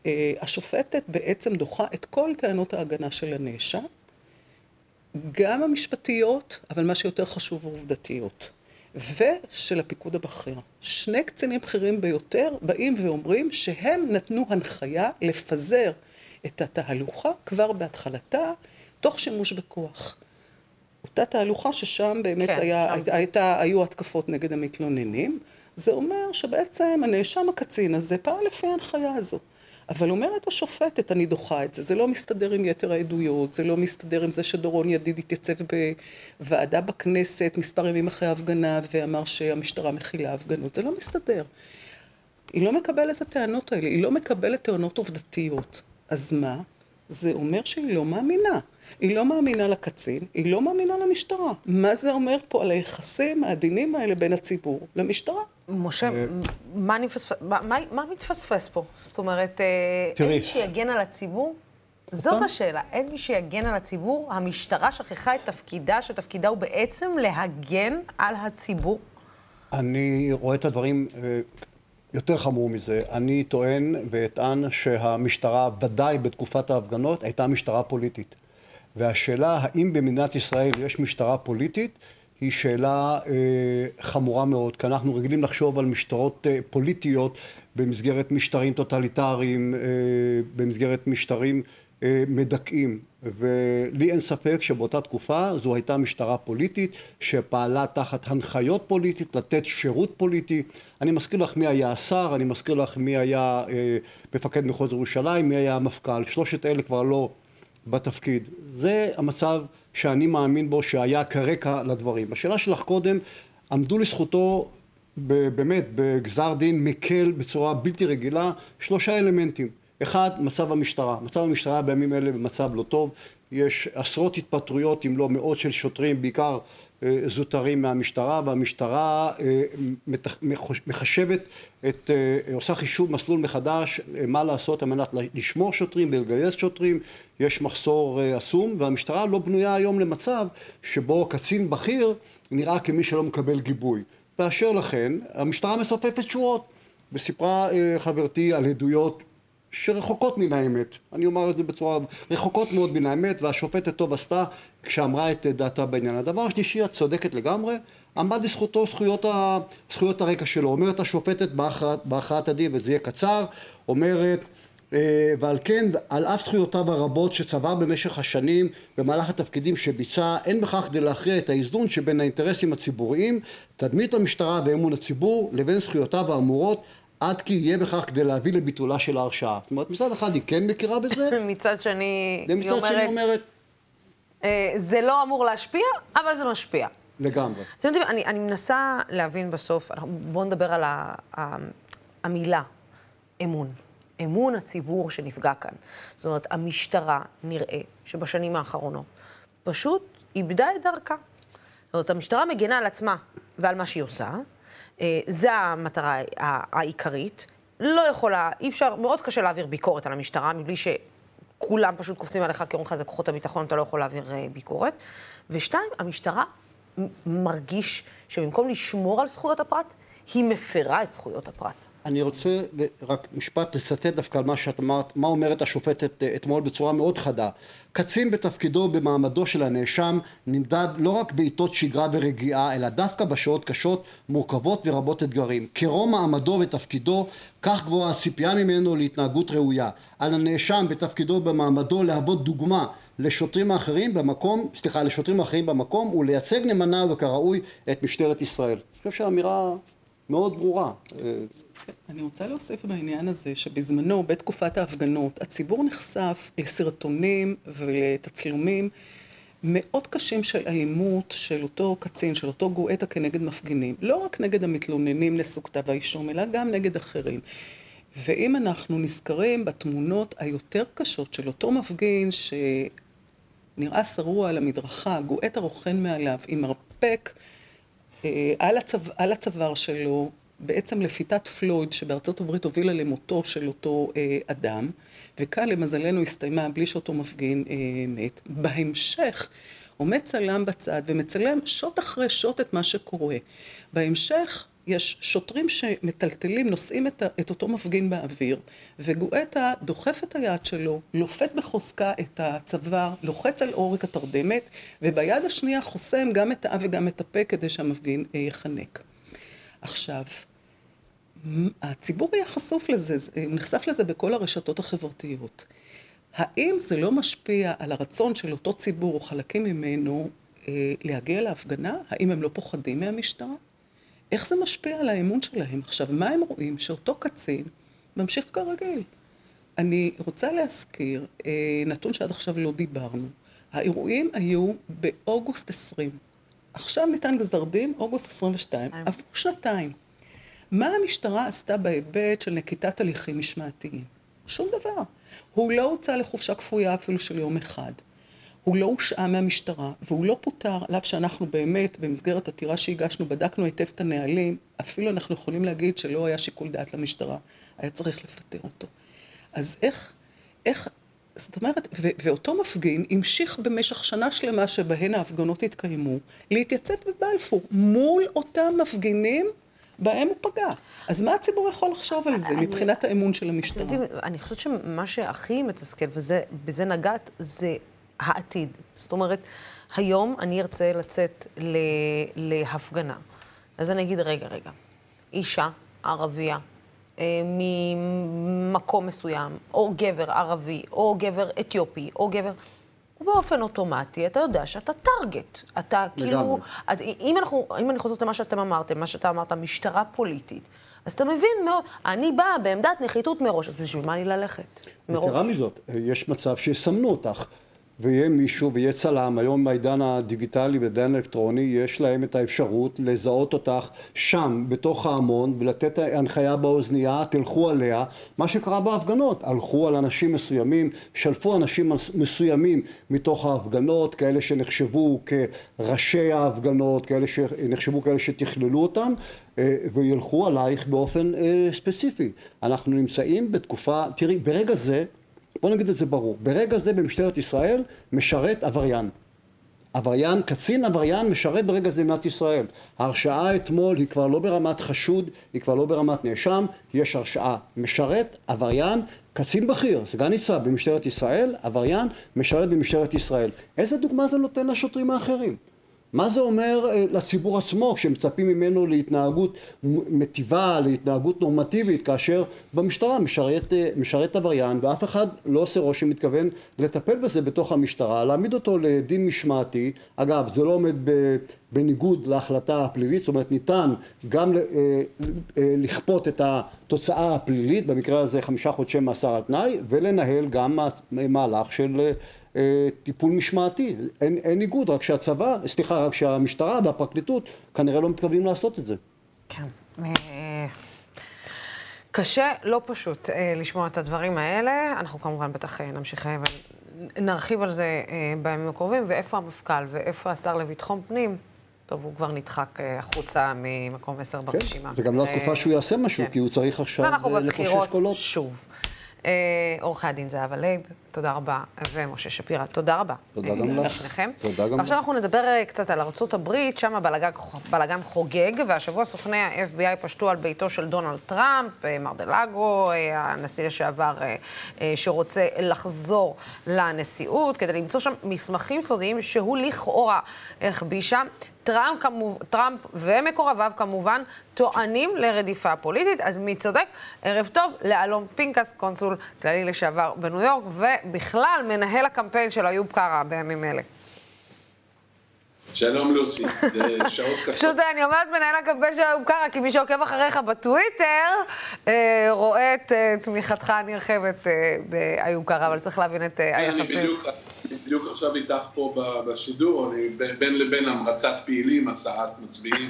אה, השופטת בעצם דוחה את כל טענות ההגנה של הנאשם, גם המשפטיות, אבל מה שיותר חשוב העובדתיות, ושל הפיקוד הבכיר. שני קצינים בכירים ביותר באים ואומרים שהם נתנו הנחיה לפזר את התהלוכה כבר בהתחלתה, תוך שימוש בכוח. אותה תהלוכה ששם באמת כן, היה, שם. הייתה, היו התקפות נגד המתלוננים, זה אומר שבעצם הנאשם הקצין הזה פעל לפי ההנחיה הזו. אבל אומרת השופטת, אני דוחה את זה, זה לא מסתדר עם יתר העדויות, זה לא מסתדר עם זה שדורון ידיד התייצב בוועדה בכנסת מספר ימים אחרי ההפגנה ואמר שהמשטרה מכילה הפגנות, זה לא מסתדר. היא לא מקבלת את הטענות האלה, היא לא מקבלת טענות עובדתיות. אז מה? זה אומר שהיא לא מאמינה. היא לא מאמינה לקצין, היא לא מאמינה למשטרה. מה זה אומר פה על היחסים העדינים האלה בין הציבור למשטרה? משה, אה, מה, נפספ... מה, מה, מה מתפספס פה? זאת אומרת, אה, תראי. אין מי שיגן על הציבור? זאת השאלה, אין מי שיגן על הציבור? המשטרה שכחה את תפקידה, שתפקידה הוא בעצם להגן על הציבור? אני רואה את הדברים אה, יותר חמור מזה. אני טוען ואטען שהמשטרה, ודאי בתקופת ההפגנות, הייתה משטרה פוליטית. והשאלה האם במדינת ישראל יש משטרה פוליטית, היא שאלה אה, חמורה מאוד, כי אנחנו רגילים לחשוב על משטרות אה, פוליטיות במסגרת משטרים טוטליטריים, אה, במסגרת משטרים מדכאים. ולי אין ספק שבאותה תקופה זו הייתה משטרה פוליטית שפעלה תחת הנחיות פוליטית, לתת שירות פוליטי. אני מזכיר לך מי היה השר, אני מזכיר לך מי היה אה, מפקד מחוז ירושלים, מי היה המפכ"ל, שלושת אלה כבר לא בתפקיד. זה המצב שאני מאמין בו שהיה כרקע לדברים. השאלה שלך קודם, עמדו לזכותו באמת בגזר דין מקל בצורה בלתי רגילה שלושה אלמנטים. אחד, מצב המשטרה. מצב המשטרה בימים אלה במצב לא טוב. יש עשרות התפטרויות אם לא מאות של שוטרים, בעיקר זוטרים מהמשטרה, והמשטרה אה, מחשבת את, אה, עושה חישוב מסלול מחדש, מה לעשות על מנת לשמור שוטרים ולגייס שוטרים, יש מחסור עצום, והמשטרה לא בנויה היום למצב שבו קצין בכיר נראה כמי שלא מקבל גיבוי. באשר לכן, המשטרה מסופפת שורות, וסיפרה חברתי על עדויות שרחוקות מן האמת, אני אומר את זה בצורה, רחוקות מאוד מן האמת והשופטת טוב עשתה כשאמרה את דעתה בעניין. הדבר השלישי, את צודקת לגמרי, עמד לזכותו זכויות, ה, זכויות הרקע שלו. אומרת השופטת בהכרעת, הדין, וזה יהיה קצר, אומרת אה, ועל כן על אף זכויותיו הרבות שצבר במשך השנים במהלך התפקידים שביצע אין בכך כדי להכריע את האיזון שבין האינטרסים הציבוריים תדמית המשטרה ואמון הציבור לבין זכויותיו האמורות עד כי יהיה בכך כדי להביא לביטולה של ההרשעה. זאת אומרת, מצד אחד היא כן מכירה בזה. [LAUGHS] מצד שני, היא אומרת... שני אומרת... אה, זה לא אמור להשפיע, אבל זה משפיע. לגמרי. אתם יודעים, אני, אני מנסה להבין בסוף, בואו נדבר על ה, ה, המילה אמון. אמון הציבור שנפגע כאן. זאת אומרת, המשטרה, נראה שבשנים האחרונות פשוט איבדה את דרכה. זאת אומרת, המשטרה מגינה על עצמה ועל מה שהיא עושה, זה המטרה העיקרית. לא יכולה, אי אפשר, מאוד קשה להעביר ביקורת על המשטרה, מבלי שכולם פשוט קופצים עליך כי אומרים לך זה כוחות הביטחון, אתה לא יכול להעביר אה, ביקורת. ושתיים, המשטרה מרגיש שבמקום לשמור על זכויות הפרט, היא מפרה את זכויות הפרט. אני רוצה רק משפט לצטט דווקא על מה שאת אמרת, מה אומרת השופטת אה, אתמול בצורה מאוד חדה. קצין בתפקידו ובמעמדו של הנאשם נמדד לא רק בעיתות שגרה ורגיעה, אלא דווקא בשעות קשות, מורכבות ורבות אתגרים. כרום מעמדו ותפקידו, כך גבוהה הציפייה ממנו להתנהגות ראויה. על הנאשם בתפקידו ובמעמדו להוות דוגמה לשוטרים האחרים במקום, סליחה, לשוטרים האחרים במקום ולייצג נאמנה וכראוי את משטרת ישראל. אני חושב שהאמירה מאוד ברורה. אני רוצה להוסיף בעניין הזה שבזמנו, בתקופת ההפגנות, הציבור נחשף לסרטונים ולתצלומים מאוד קשים של אלימות של אותו קצין, של אותו גואטה כנגד מפגינים. לא רק נגד המתלוננים לסוג כתב האישום, אלא גם נגד אחרים. ואם אנחנו נזכרים בתמונות היותר קשות של אותו מפגין שנראה שרוע על המדרכה, גואטה רוכן מעליו עם מרפק אה, על, הצו, על הצוואר שלו, בעצם לפיתת פלויד שבארצות הברית הובילה למותו של אותו אה, אדם, וכאן למזלנו הסתיימה בלי שאותו מפגין אה, מת. בהמשך עומד צלם בצד ומצלם שוט אחרי שוט את מה שקורה. בהמשך יש שוטרים שמטלטלים, נושאים את, את אותו מפגין באוויר, וגואטה דוחף את היד שלו, לופת בחוזקה את הצוואר, לוחץ על עורק התרדמת, וביד השנייה חוסם גם את האף וגם את הפה כדי שהמפגין אה, יחנק. עכשיו, הציבור היה חשוף לזה, הוא נחשף לזה בכל הרשתות החברתיות. האם זה לא משפיע על הרצון של אותו ציבור או חלקים ממנו אה, להגיע להפגנה? האם הם לא פוחדים מהמשטרה? איך זה משפיע על האמון שלהם? עכשיו, מה הם רואים? שאותו קצין ממשיך כרגיל. אני רוצה להזכיר אה, נתון שעד עכשיו לא דיברנו. האירועים היו באוגוסט 20. עכשיו ניתן גזר דין, אוגוסט 22. עברו שנתיים. מה המשטרה עשתה בהיבט של נקיטת הליכים משמעתיים? שום דבר. הוא לא הוצא לחופשה כפויה אפילו של יום אחד. הוא לא הושעה מהמשטרה, והוא לא פוטר, על אף שאנחנו באמת, במסגרת עתירה שהגשנו, בדקנו היטב את הנהלים, אפילו אנחנו יכולים להגיד שלא היה שיקול דעת למשטרה, היה צריך לפטר אותו. אז איך, איך, זאת אומרת, ו- ואותו מפגין המשיך במשך שנה שלמה שבהן ההפגנות התקיימו, להתייצב בבלפור מול אותם מפגינים בהם הוא פגע. אז מה הציבור יכול לחשוב על זה אני- מבחינת האמון של המשטרה? יודעים, אני חושבת שמה שהכי מתסכל, ובזה נגעת, זה העתיד. זאת אומרת, היום אני ארצה לצאת ל, להפגנה. אז אני אגיד, רגע, רגע, אישה ערבייה אה, ממקום מסוים, או גבר ערבי, או גבר אתיופי, או גבר... באופן אוטומטי, אתה יודע שאתה טארגט. אתה כאילו... את, אם, אנחנו, אם אני חוזרת למה שאתם אמרתם, מה שאתה אמרת, משטרה פוליטית, אז אתה מבין מאוד, אני באה בעמדת נחיתות מראש, אז בשביל מה לי ללכת? מראש. יתרה מזאת, יש מצב שיסמנו אותך, ויהיה מישהו, ויהיה צלם, היום בעידן הדיגיטלי, בעידן האלקטרוני, יש להם את האפשרות לזהות אותך שם, בתוך ההמון, ולתת הנחיה באוזנייה, תלכו עליה. מה שקרה בהפגנות, הלכו על אנשים מסוימים, שלפו אנשים מסוימים מתוך ההפגנות, כאלה שנחשבו כראשי ההפגנות, כאלה שנחשבו כאלה שתכללו אותם, אה, וילכו עלייך באופן אה, ספציפי. אנחנו נמצאים בתקופה, תראי, ברגע זה, בוא נגיד את זה ברור, ברגע זה במשטרת ישראל משרת עבריין. עבריין, קצין עבריין משרת ברגע זה במדינת ישראל. ההרשעה אתמול היא כבר לא ברמת חשוד, היא כבר לא ברמת נאשם, יש הרשעה. משרת, עבריין, קצין בכיר, סגן ניצב במשטרת ישראל, עבריין, משרת במשטרת ישראל. איזה דוגמה זה נותן לשוטרים האחרים? מה זה אומר לציבור עצמו כשמצפים ממנו להתנהגות מטיבה, להתנהגות נורמטיבית, כאשר במשטרה משרת, משרת עבריין ואף אחד לא עושה רושם מתכוון לטפל בזה בתוך המשטרה, להעמיד אותו לדין משמעתי, אגב זה לא עומד בניגוד להחלטה הפלילית, זאת אומרת ניתן גם לכפות את התוצאה הפלילית, במקרה הזה חמישה חודשי מאסר על תנאי, ולנהל גם מהלך של טיפול משמעתי, אין, אין ניגוד, רק שהצבא, סליחה, רק שהמשטרה והפרקליטות כנראה לא מתכוונים לעשות את זה. כן. קשה, לא פשוט לשמוע את הדברים האלה. אנחנו כמובן בטח נמשיך ונרחיב על זה בימים הקרובים, ואיפה המפכ"ל ואיפה השר לביטחון פנים. טוב, הוא כבר נדחק החוצה ממקום עשר ברשימה. כן, וגם לא התקופה שהוא יעשה משהו, כי הוא צריך עכשיו לקושש קולות. ואנחנו בבחירות שוב. עורכי הדין זהבה לייב, תודה רבה, ומשה שפירא, תודה רבה. תודה גם לך. לשניכם. תודה גם לך. ועכשיו אנחנו נדבר קצת על הברית, שם הבלגן חוגג, והשבוע סוכני ה-FBI פשטו על ביתו של דונלד טראמפ, מר-א-לגו, הנשיא לשעבר שרוצה לחזור לנשיאות, כדי למצוא שם מסמכים סודיים שהוא לכאורה החביא שם. טראמפ, כמוב, טראמפ ומקורביו כמובן טוענים לרדיפה פוליטית, אז מי צודק? ערב טוב לאלון פנקס, קונסול כללי לשעבר בניו יורק, ובכלל מנהל הקמפיין של איוב קרא בימים אלה. שלום לוסי, שעות קצות. פשוט אני אומרת מנהל הקמפיין של איוב קרא, כי מי שעוקב אחריך בטוויטר רואה את תמיכתך הנרחבת באיוב קרא, אבל צריך להבין את היחסים. בדיוק עכשיו איתך פה בשידור, אני בין לבין המרצת פעילים, הסעת מצביעים.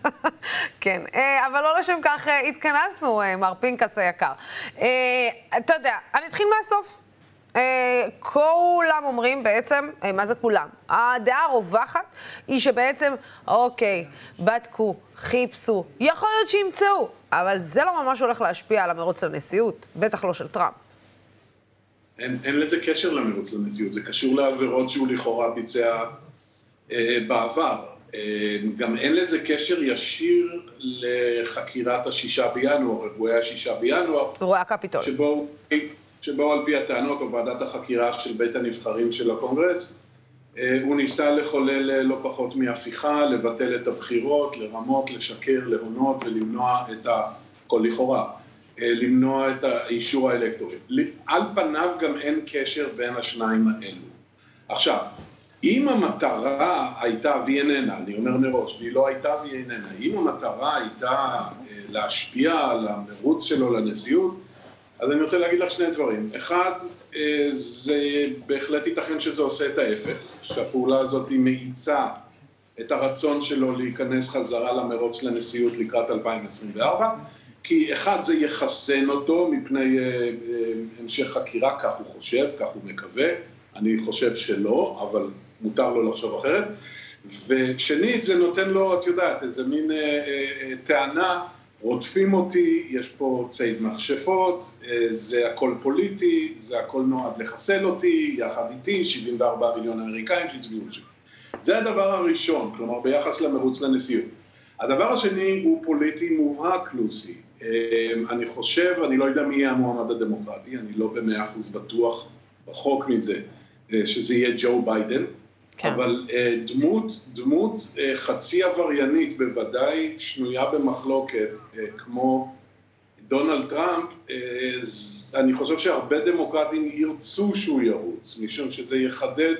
[LAUGHS] כן, אבל לא לשם כך התכנסנו, מר פינקס היקר. אתה יודע, אני אתחיל מהסוף. כולם אומרים בעצם, מה זה כולם? הדעה הרווחת היא שבעצם, אוקיי, בדקו, חיפשו, יכול להיות שימצאו, אבל זה לא ממש הולך להשפיע על המרוץ לנשיאות, בטח לא של טראמפ. אין, אין לזה קשר למרוץ לנשיאות, זה קשור לעבירות שהוא לכאורה ביצע אה, בעבר. אה, גם אין לזה קשר ישיר לחקירת השישה בינואר, אירועי השישה בינואר. אירועי הקפיטול. שבו, שבו על פי הטענות או ועדת החקירה של בית הנבחרים של הקונגרס, אה, הוא ניסה לחולל לא פחות מהפיכה, לבטל את הבחירות, לרמות, לשקר, להונות ולמנוע את הכל לכאורה. למנוע את האישור האלקטורי. על פניו גם אין קשר בין השניים האלו. עכשיו, אם המטרה הייתה, והיא איננה, אני אומר מראש, והיא לא הייתה והיא איננה, אם המטרה הייתה להשפיע על המרוץ שלו לנשיאות, אז אני רוצה להגיד לך שני דברים. אחד, אה, זה בהחלט ייתכן שזה עושה את ההפך, שהפעולה הזאת היא מאיצה את הרצון שלו להיכנס חזרה למרוץ לנשיאות לקראת 2024, כי אחד, זה יחסן אותו מפני אה, אה, המשך חקירה, כך הוא חושב, כך הוא מקווה, אני חושב שלא, אבל מותר לו לחשוב אחרת. ושנית, זה נותן לו, את יודעת, איזה מין אה, אה, טענה, רודפים אותי, יש פה ציד מכשפות, אה, זה הכל פוליטי, זה הכל נועד לחסל אותי, יחד איתי, 74 מיליון אמריקאים שהצביעו את זה הדבר הראשון, כלומר ביחס למרוץ לנשיאות. הדבר השני הוא פוליטי מובהק, לוסי. אני חושב, אני לא יודע מי יהיה המועמד הדמוקרטי, אני לא במאה אחוז בטוח, רחוק מזה, שזה יהיה ג'ו ביידן. כן. אבל uh, דמות, דמות uh, חצי עבריינית בוודאי שנויה במחלוקת, uh, כמו דונלד טראמפ, אני חושב שהרבה דמוקרטים ירצו שהוא ירוץ, משום שזה יחדד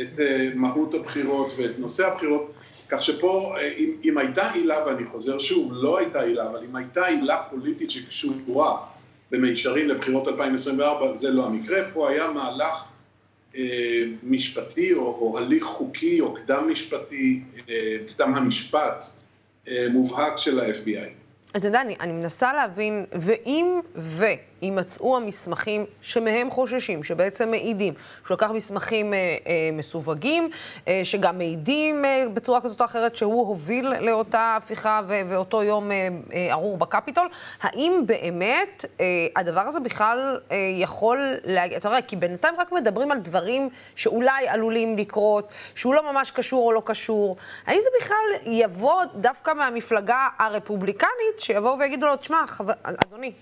את מהות הבחירות ואת נושא הבחירות, כך שפה אם, אם הייתה עילה, ואני חוזר שוב, לא הייתה עילה, אבל אם הייתה עילה פוליטית שקשורה במישרין לבחירות 2024, זה לא המקרה, פה היה מהלך אה, משפטי או, או הליך חוקי או קדם משפטי, אה, קדם המשפט אה, מובהק של ה-FBI. אתה יודע, אני, אני מנסה להבין, ואם ויימצאו המסמכים שמהם חוששים, שבעצם מעידים, שהוא לקח מסמכים אה, אה, מסווגים, אה, שגם מעידים אה, בצורה כזאת או אחרת שהוא הוביל לאותה הפיכה ו- ואותו יום אה, אה, ארור בקפיטול, האם באמת אה, הדבר הזה בכלל אה, יכול להגיד, אתה רואה, כי בינתיים רק מדברים על דברים שאולי עלולים לקרות, שהוא לא ממש קשור או לא קשור, האם זה בכלל יבוא דווקא מהמפלגה הרפובליקנית, שיבואו ויגידו לו, תשמע, חבר... אדוני,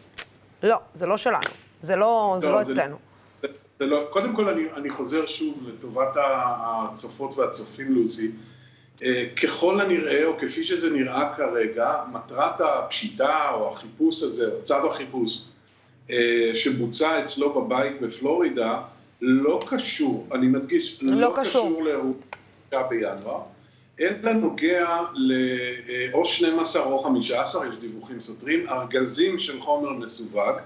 לא, זה לא שלנו, זה לא, זה לא, לא אצלנו. זה, זה לא, קודם כל אני, אני חוזר שוב לטובת הצופות והצופים, לוסי. אה, ככל הנראה, או כפי שזה נראה כרגע, מטרת הפשיטה או החיפוש הזה, או צו החיפוש, אה, שבוצע אצלו בבית בפלורידה, לא קשור, אני מדגיש, לא, לא קשור, קשור לאירוע בינואר. אלא נוגע לאו 12 או 15, יש דיווחים סותרים, ארגזים של חומר מסווג,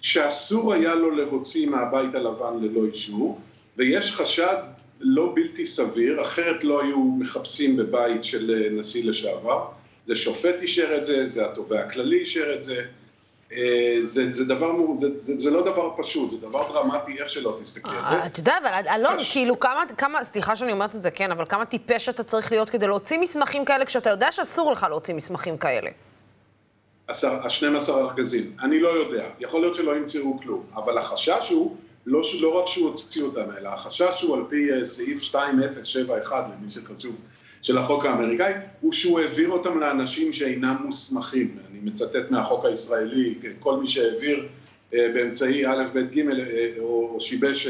שאסור היה לו להוציא מהבית הלבן ללא אישור, ויש חשד לא בלתי סביר, אחרת לא היו מחפשים בבית של נשיא לשעבר, זה שופט אישר את זה, זה התובע הכללי אישר את זה, זה, זה דבר, זה, זה, זה לא דבר פשוט, זה דבר דרמטי, איך שלא תסתכלי על זה. אתה יודע, אבל אלון, כאילו, כמה, כמה, סליחה שאני אומרת את זה, כן, אבל כמה טיפש אתה צריך להיות כדי להוציא מסמכים כאלה, כשאתה יודע שאסור לך להוציא מסמכים כאלה? ה-12 ארגזים, אני לא יודע, יכול להיות שלא ימצאו כלום, אבל החשש הוא, לא, לא רק שהוא הוציא אותם, אלא החשש הוא על פי אה, סעיף 2071, למי שחשוב, של החוק האמריקאי, הוא שהוא העביר אותם לאנשים שאינם מוסמכים. אני מצטט מהחוק הישראלי, כל מי שהעביר אה, באמצעי א', ב', ג', אה, או שיבש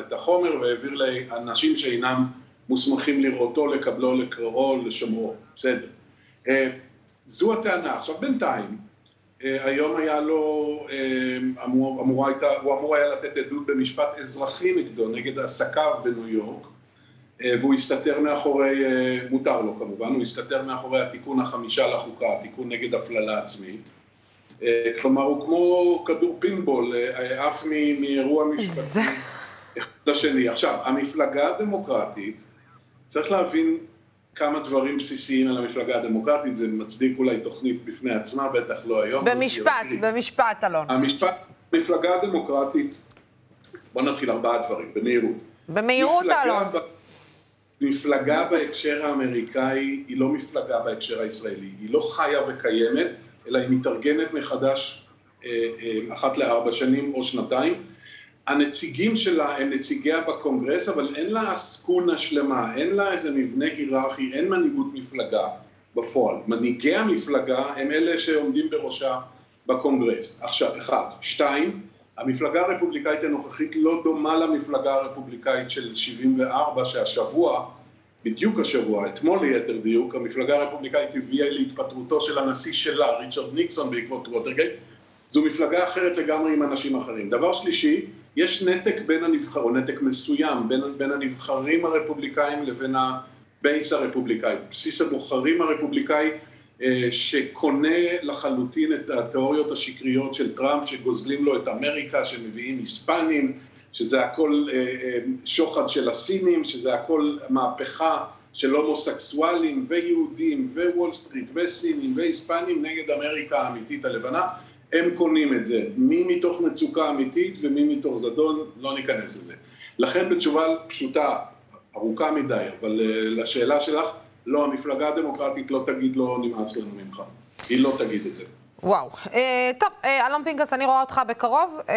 את החומר והעביר לאנשים שאינם מוסמכים לראותו, לקבלו, לקראו, לשמרו. בסדר. אה, זו הטענה. עכשיו בינתיים, היום היה לו, אמור, אמור הייתה, הוא אמור היה לתת עדות במשפט אזרחי נגדו, נגד עסקיו בניו יורק. אה, והוא הסתתר מאחורי, אה, מותר לו כמובן, הוא הסתתר מאחורי התיקון החמישה לחוקה, התיקון נגד הפללה עצמית. אה, כלומר, הוא כמו כדור פינבול, עף מאירוע משפטי אחד לשני. עכשיו, המפלגה הדמוקרטית, צריך להבין כמה דברים בסיסיים על המפלגה הדמוקרטית, זה מצדיק אולי תוכנית בפני עצמה, בטח לא היום. במשפט, במשפט, אלון. המשפט, המפלגה הדמוקרטית, בוא נתחיל ארבעה דברים, במהירות. במהירות, אלון. מפלגה בהקשר האמריקאי היא לא מפלגה בהקשר הישראלי, היא לא חיה וקיימת, אלא היא מתארגנת מחדש אה, אה, אחת לארבע שנים או שנתיים. הנציגים שלה הם נציגיה בקונגרס, אבל אין לה עסקונה שלמה, אין לה איזה מבנה היררכי, אין מנהיגות מפלגה בפועל. מנהיגי המפלגה הם אלה שעומדים בראשה בקונגרס. עכשיו, אחד. שתיים, המפלגה הרפובליקאית הנוכחית לא דומה למפלגה הרפובליקאית של 74 שהשבוע, בדיוק השבוע, אתמול ליתר דיוק, המפלגה הרפובליקאית הביאה להתפטרותו של הנשיא שלה, ריצ'רד ניקסון בעקבות ווטרגייט, זו מפלגה אחרת לגמרי עם אנשים אחרים. דבר שלישי, יש נתק בין הנבחר, או נתק מסוים בין, בין הנבחרים הרפובליקאים לבין ה base הרפובליקאי. בסיס הבוחרים הרפובליקאי שקונה לחלוטין את התיאוריות השקריות של טראמפ שגוזלים לו את אמריקה, שמביאים היספנים, שזה הכל אה, אה, שוחד של הסינים, שזה הכל מהפכה של הומוסקסואלים ויהודים ווול סטריט וסינים והיספנים נגד אמריקה האמיתית הלבנה, הם קונים את זה, מי מתוך מצוקה אמיתית ומי מתוך זדון, לא ניכנס לזה. לכן בתשובה פשוטה, ארוכה מדי, אבל לשאלה שלך, לא, המפלגה הדמוקרטית לא תגיד לו נמאס לנו ממך. היא לא תגיד את זה. וואו. אה, טוב, אה, אלון פינקס, אני רואה אותך בקרוב, אה,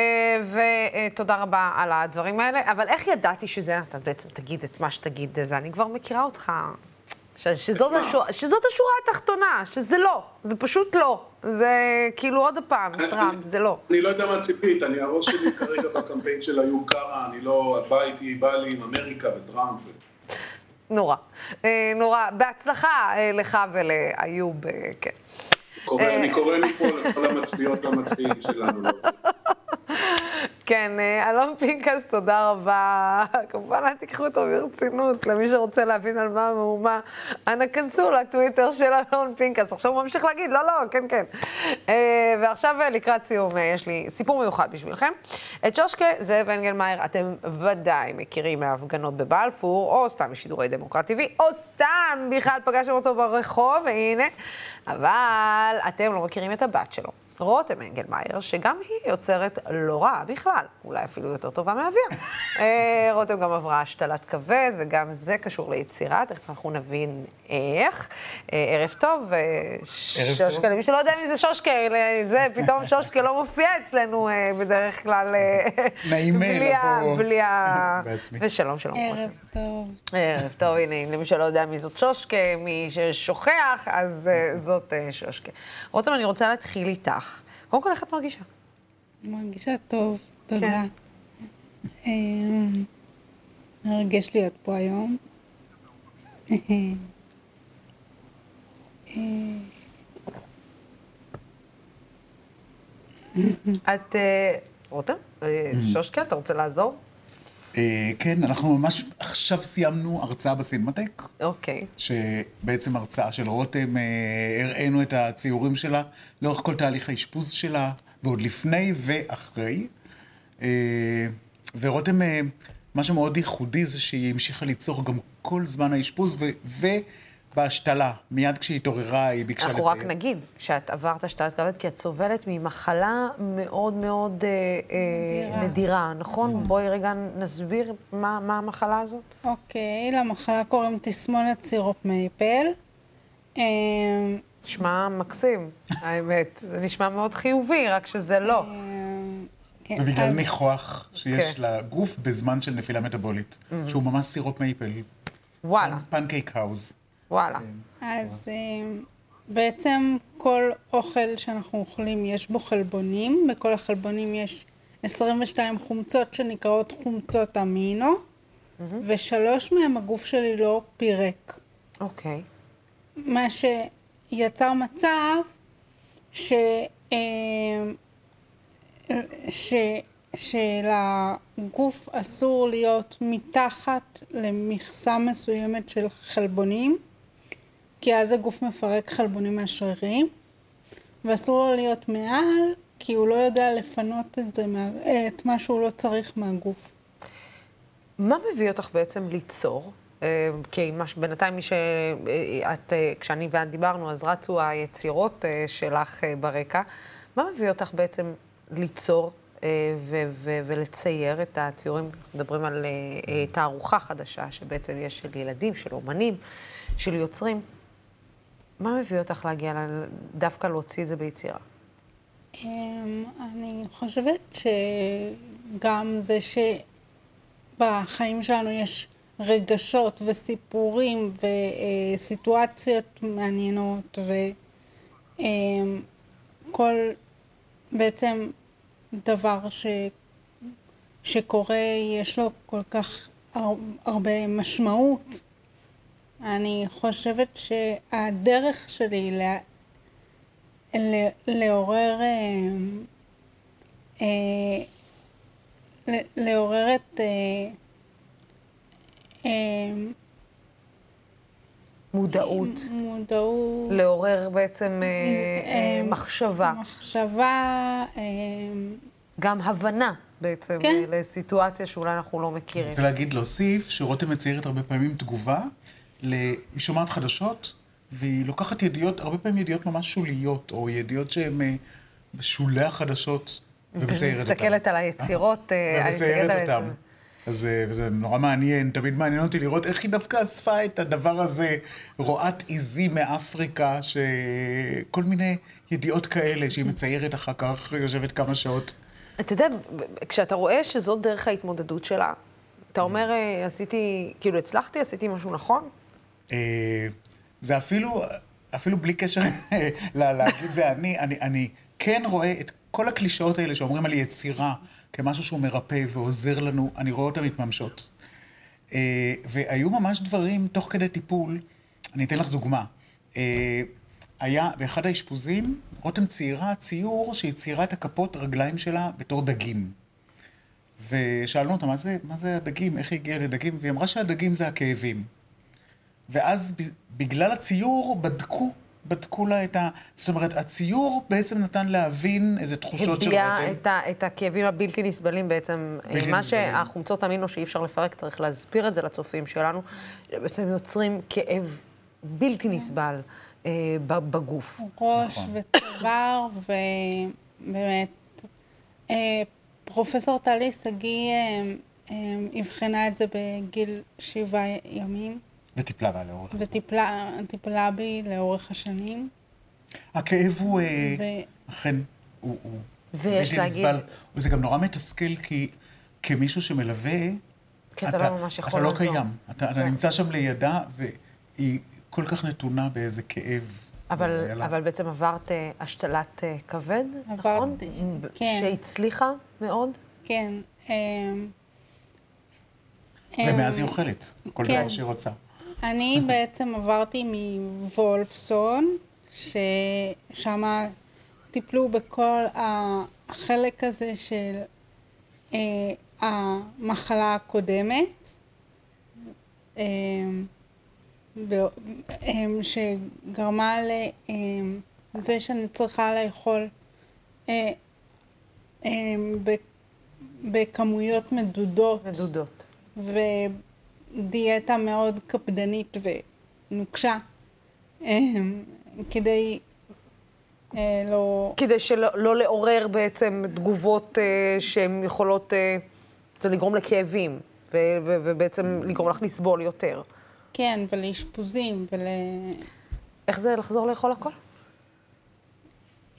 ותודה רבה על הדברים האלה. אבל איך ידעתי שזה, אתה בעצם תגיד את מה שתגיד זה, אני כבר מכירה אותך. ש, שזאת, השורה, שזאת השורה התחתונה, שזה לא, זה פשוט לא. זה כאילו עוד פעם, טראמפ, זה לא. אני לא יודע מה ציפית, אני, הראש שלי כרגע בקמפיין של איוב קרא, אני לא, הבא איתי, בא לי עם אמריקה וטראמפ. נורא. אה, נורא. בהצלחה אה, לך ולאיוב, אה, כן. אני קורא מפה לכל המצביעות והמצביעים שלנו. כן, אלון פינקס, תודה רבה. כמובן, אל תיקחו אותו ברצינות, למי שרוצה להבין על מה המהומה, אנא כנסו לטוויטר של אלון פינקס. עכשיו הוא ממשיך להגיד, לא, לא, כן, כן. ועכשיו, לקראת סיום, יש לי סיפור מיוחד בשבילכם. את שושקה, זאב אנגלמאייר, אתם ודאי מכירים מההפגנות בבלפור, או סתם משידורי דמוקרט TV, או סתם בכלל פגשתם אותו ברחוב, והנה. אבל אתם לא מכירים את הבת שלו. רותם אנגלמאייר, שגם היא יוצרת לא רעה בכלל, אולי אפילו יותר טובה מאביה. [LAUGHS] אה, רותם גם עברה השתלת כבד, וגם זה קשור ליצירה, תכף אנחנו נבין איך. אה, ערב טוב, שושקה, למי שלא יודע מי זה שושקה, זה, פתאום [LAUGHS] שושקה לא מופיע אצלנו אה, בדרך כלל. [LAUGHS] נעים לבוא. בלי ה... ושלום, שלום. ערב טוב. ערב טוב, הנה, למי שלא יודע מי זאת שושקה, מי ששוכח, אז זאת שושקה. רותם, אני רוצה להתחיל איתך. קודם כל, איך את מרגישה? מרגישה טוב, תודה. מרגש להיות פה היום. את, רותם, שושקה, אתה רוצה לעזור? כן, אנחנו ממש עכשיו סיימנו הרצאה בסינמטק. אוקיי. שבעצם הרצאה של רותם, הראינו את הציורים שלה לאורך כל תהליך האשפוז שלה, ועוד לפני ואחרי. ורותם, מה שמאוד ייחודי זה שהיא המשיכה ליצור גם כל זמן האשפוז, ו... בהשתלה, מיד כשהיא התעוררה, היא ביקשה לציין. אנחנו רק נגיד שאת עברת השתלת כבד, כי את סובלת ממחלה מאוד מאוד נדירה, אה, נדירה נכון? בואי רגע נסביר מה, מה המחלה הזאת. אוקיי, למחלה קוראים תסמונת סירופ מייפל. נשמע מקסים, [LAUGHS] האמת. זה נשמע מאוד חיובי, רק שזה לא. כן, זה בגלל אז... ניחוח שיש כן. לגוף בזמן של נפילה מטאבולית, mm-hmm. שהוא ממש סירופ מייפל. וואלה. Pancake House. וואלה. אז אה, בעצם כל אוכל שאנחנו אוכלים יש בו חלבונים, בכל החלבונים יש 22 חומצות שנקראות חומצות אמינו, mm-hmm. ושלוש מהם הגוף שלי לא פירק. אוקיי. אוקיי. מה שיצר מצב ש... אה, ש... שלגוף אסור להיות מתחת למכסה מסוימת של חלבונים, כי אז הגוף מפרק חלבונים מהשרירים, ואסור לו להיות מעל, כי הוא לא יודע לפנות את זה, את מה שהוא לא צריך מהגוף. מה מביא אותך בעצם ליצור? אה, כי בינתיים מי שאת, אה, כשאני ואת דיברנו, אז רצו היצירות אה, שלך ברקע. מה מביא אותך בעצם ליצור ו- ו- ולצייר את הציורים? אנחנו מדברים על תערוכה חדשה, שבעצם יש של ילדים, של אומנים, של יוצרים. מה מביא אותך להגיע, דווקא להוציא את זה ביצירה? אמ, אני חושבת שגם זה שבחיים שלנו יש רגשות וסיפורים וסיטואציות מעניינות וכל בעצם דבר ש... שקורה יש לו כל כך הרבה משמעות אני חושבת שהדרך שלי לה, לעורר, אה, אה, לעורר את, אה, מודעות. מודעות. לעורר בעצם אה, אה, מחשבה. מחשבה, אה, גם הבנה בעצם כן. לסיטואציה שאולי אנחנו לא אני מכירים. רוצה להגיד, להוסיף, שרותם מציירת הרבה פעמים תגובה, ל... היא שומעת חדשות, והיא לוקחת ידיעות, הרבה פעמים ידיעות ממש שוליות, או ידיעות שהן אה, בשולי החדשות, ומציירת אותן. מסתכלת על היצירות, אה, אני ומציירת אותם. אז אה, וזה נורא מעניין, תמיד מעניין אותי לראות איך היא דווקא אספה את הדבר הזה, רואת עיזים מאפריקה, שכל מיני ידיעות כאלה שהיא מציירת אחר כך, יושבת כמה שעות. אתה יודע, כשאתה רואה שזאת דרך ההתמודדות שלה, אתה אומר, אה, עשיתי, כאילו הצלחתי, עשיתי משהו נכון? אה, זה אפילו, אפילו בלי קשר לה- להגיד זה אני, אני, אני כן רואה את כל הקלישאות האלה שאומרים על יצירה כמשהו שהוא מרפא ועוזר לנו, אני רואה אותן מתממשות. אה, והיו ממש דברים תוך כדי טיפול, אני אתן לך דוגמה. אה, היה באחד האשפוזים, רותם ציירה ציור שהיא ציירה את הכפות רגליים שלה בתור דגים. ושאלנו אותה, מה זה, מה זה הדגים? איך היא הגיעה לדגים? והיא אמרה שהדגים זה הכאבים. ואז ב- בגלל הציור בדקו, בדקו לה את ה... זאת אומרת, הציור בעצם נתן להבין איזה תחושות של הביע רותם. את, ה- את הכאבים הבלתי נסבלים בעצם. בלתי מה נסבלים. שהחומצות אמינו שאי אפשר לפרק, צריך להסביר את זה לצופים שלנו, בעצם יוצרים כאב בלתי נסבל אה, ב- בגוף. ראש נכון. וצוואר, ובאמת, אה, פרופסור טלי שגיא אה, אה, אבחנה את זה בגיל שבעה ימים, וטיפלה בה לאורך. וטיפלה טיפלה בי לאורך השנים. הכאב הוא, אה, ו- אכן, הוא... הוא ויש בלתי להגיד- נסבל. וזה גם נורא מתסכל, כי כמישהו שמלווה... כי אתה לא ממש יכול אתה לא לעזור. קיים. אתה, אתה כן. נמצא שם לידה, והיא כל כך נתונה באיזה כאב. אבל, אבל בעצם עברת אה, השתלת אה, כבד, נכון? כן. שהצליחה מאוד? כן. אה, ומאז אה, היא אוכלת, כל כן. דבר שהיא רוצה. אני בעצם עברתי מוולפסון, ששם טיפלו בכל החלק הזה של אה, המחלה הקודמת, אה, אה, שגרמה לזה שאני צריכה לאכול אה, אה, בכמויות מדודות. מדודות. ודיאטה מאוד קפדנית ונוקשה, אמ, כדי אה, לא... כדי שלא לא לעורר בעצם תגובות אה, שהן יכולות אה, לגרום לכאבים, ו- ו- ובעצם לגרום לך לסבול יותר. כן, ולאשפוזים ול... איך זה לחזור לאכול הכל?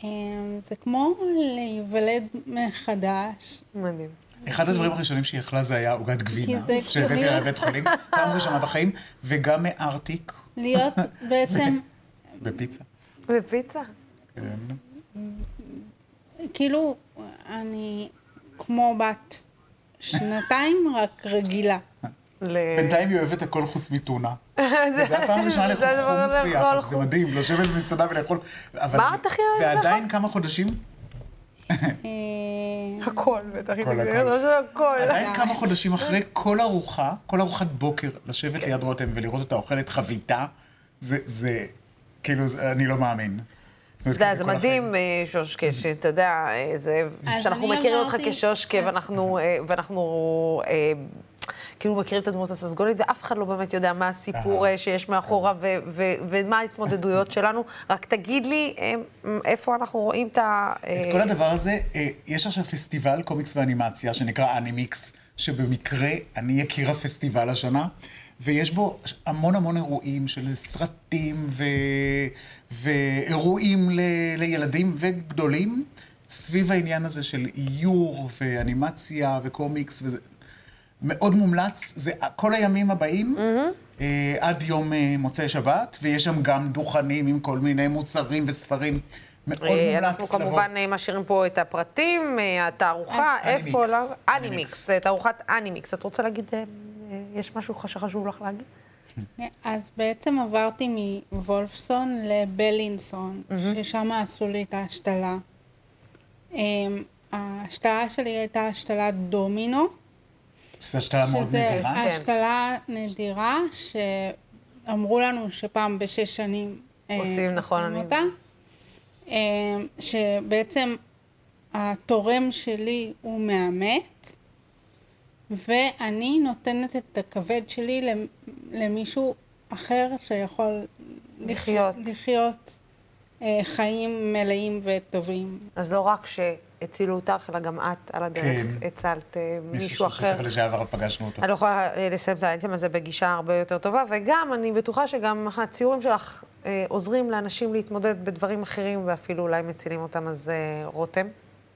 אמ, זה כמו להיוולד מחדש. מדהים. אחד הדברים הראשונים שהיא אכלה זה היה עוגת גבינה, זה שהבאתי לה לבית חולים, פעם ראשונה בחיים, וגם מארטיק להיות בעצם, [LAUGHS] בפיצה. בפיצה? כן. כאילו, אני כמו בת שנתיים, רק רגילה. בינתיים היא אוהבת הכל חוץ מטונה. [LAUGHS] וזה הפעם הראשונה לאכול זה חומוס ביחד, זה. מדהים, לשבת במסעדה ולאכול. מה את הכי אוהבת ועדיין כמה חודשים, הכל, בטח. היא הכל, תגיד, הכל. לא של הכל. עדיין כמה חודשים אחרי כל ארוחה, כל ארוחת בוקר, לשבת ליד רותם ולראות אותה אוכלת חביתה, זה, זה, כאילו, אני לא מאמין. אתה יודע, כי זה מדהים, אה, שושקה, שאתה יודע, אה, שאנחנו מכירים אותך כשושקה, ואנחנו, אה, ואנחנו אה, כאילו מכירים את הדמות הססגונית, ואף אחד לא באמת יודע מה הסיפור אה, שיש מאחורה, ו- ו- ומה ההתמודדויות [LAUGHS] שלנו. רק תגיד לי, אה, איפה אנחנו רואים את ה... את אה, כל הדבר הזה, יש עכשיו פסטיבל קומיקס ואנימציה שנקרא אנימיקס, שבמקרה אני יקיר הפסטיבל השנה, ויש בו המון המון אירועים של סרטים ו... ואירועים ל... לילדים וגדולים, סביב העניין הזה של איור ואנימציה וקומיקס, וזה מאוד מומלץ, זה כל הימים הבאים. אה, עד יום אה, מוצאי שבת, ויש שם גם דוכנים עם כל מיני מוצרים וספרים. מאוד אה, מומלץ אנחנו לבוא. כמובן אה, משאירים פה את הפרטים, אה, התערוכה, איפה... אנימיקס. אנימיקס, תערוכת אנימיקס. את רוצה להגיד, יש משהו שחשוב לך להגיד? [LAUGHS] אז בעצם עברתי מוולפסון לבלינסון, ששם עשו לי את ההשתלה. ההשתלה שלי הייתה השתלת דומינו, שזו השתלה מאוד שזה נדירה. השתלה נדירה, אמרו לנו שפעם בשש שנים אה, עושים, נכון, אותה. אה, שבעצם התורם שלי הוא מהמת, ואני נותנת את הכבד שלי למ- למישהו אחר שיכול לחיות. לחיות אה, חיים מלאים וטובים. אז לא רק שהצילו אותך, אלא גם את על הדרך כן. הצלת אה, מישהו אחר. שפר לשעבר פגשנו אותו. אני לא יכולה אה, לסיים את האייטם הזה בגישה הרבה יותר טובה, וגם אני בטוחה שגם הציורים שלך אה, עוזרים לאנשים להתמודד בדברים אחרים, ואפילו אולי מצילים אותם, אז אה, רותם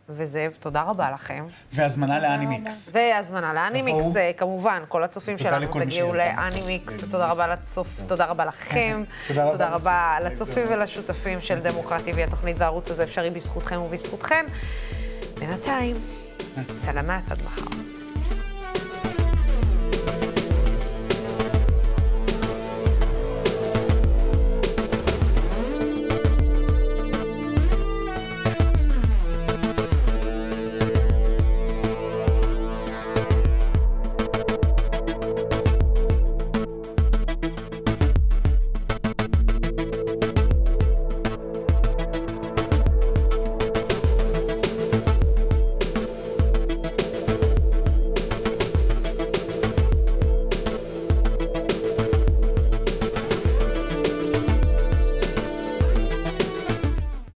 וזאב, תודה רבה לכם. והזמנה לאנימיקס. והזמנה לאנימיקס. אה, כמובן, כל הצופים שלנו תגיעו. לאנימיקס, תודה רבה לצופ, תודה רבה לכם, [LAUGHS] תודה רבה. לצופים ולשותפים של דמוקרט TV, התוכנית והערוץ הזה אפשרי בזכותכם ובזכותכן. בינתיים, [LAUGHS] סלמת עד מחר.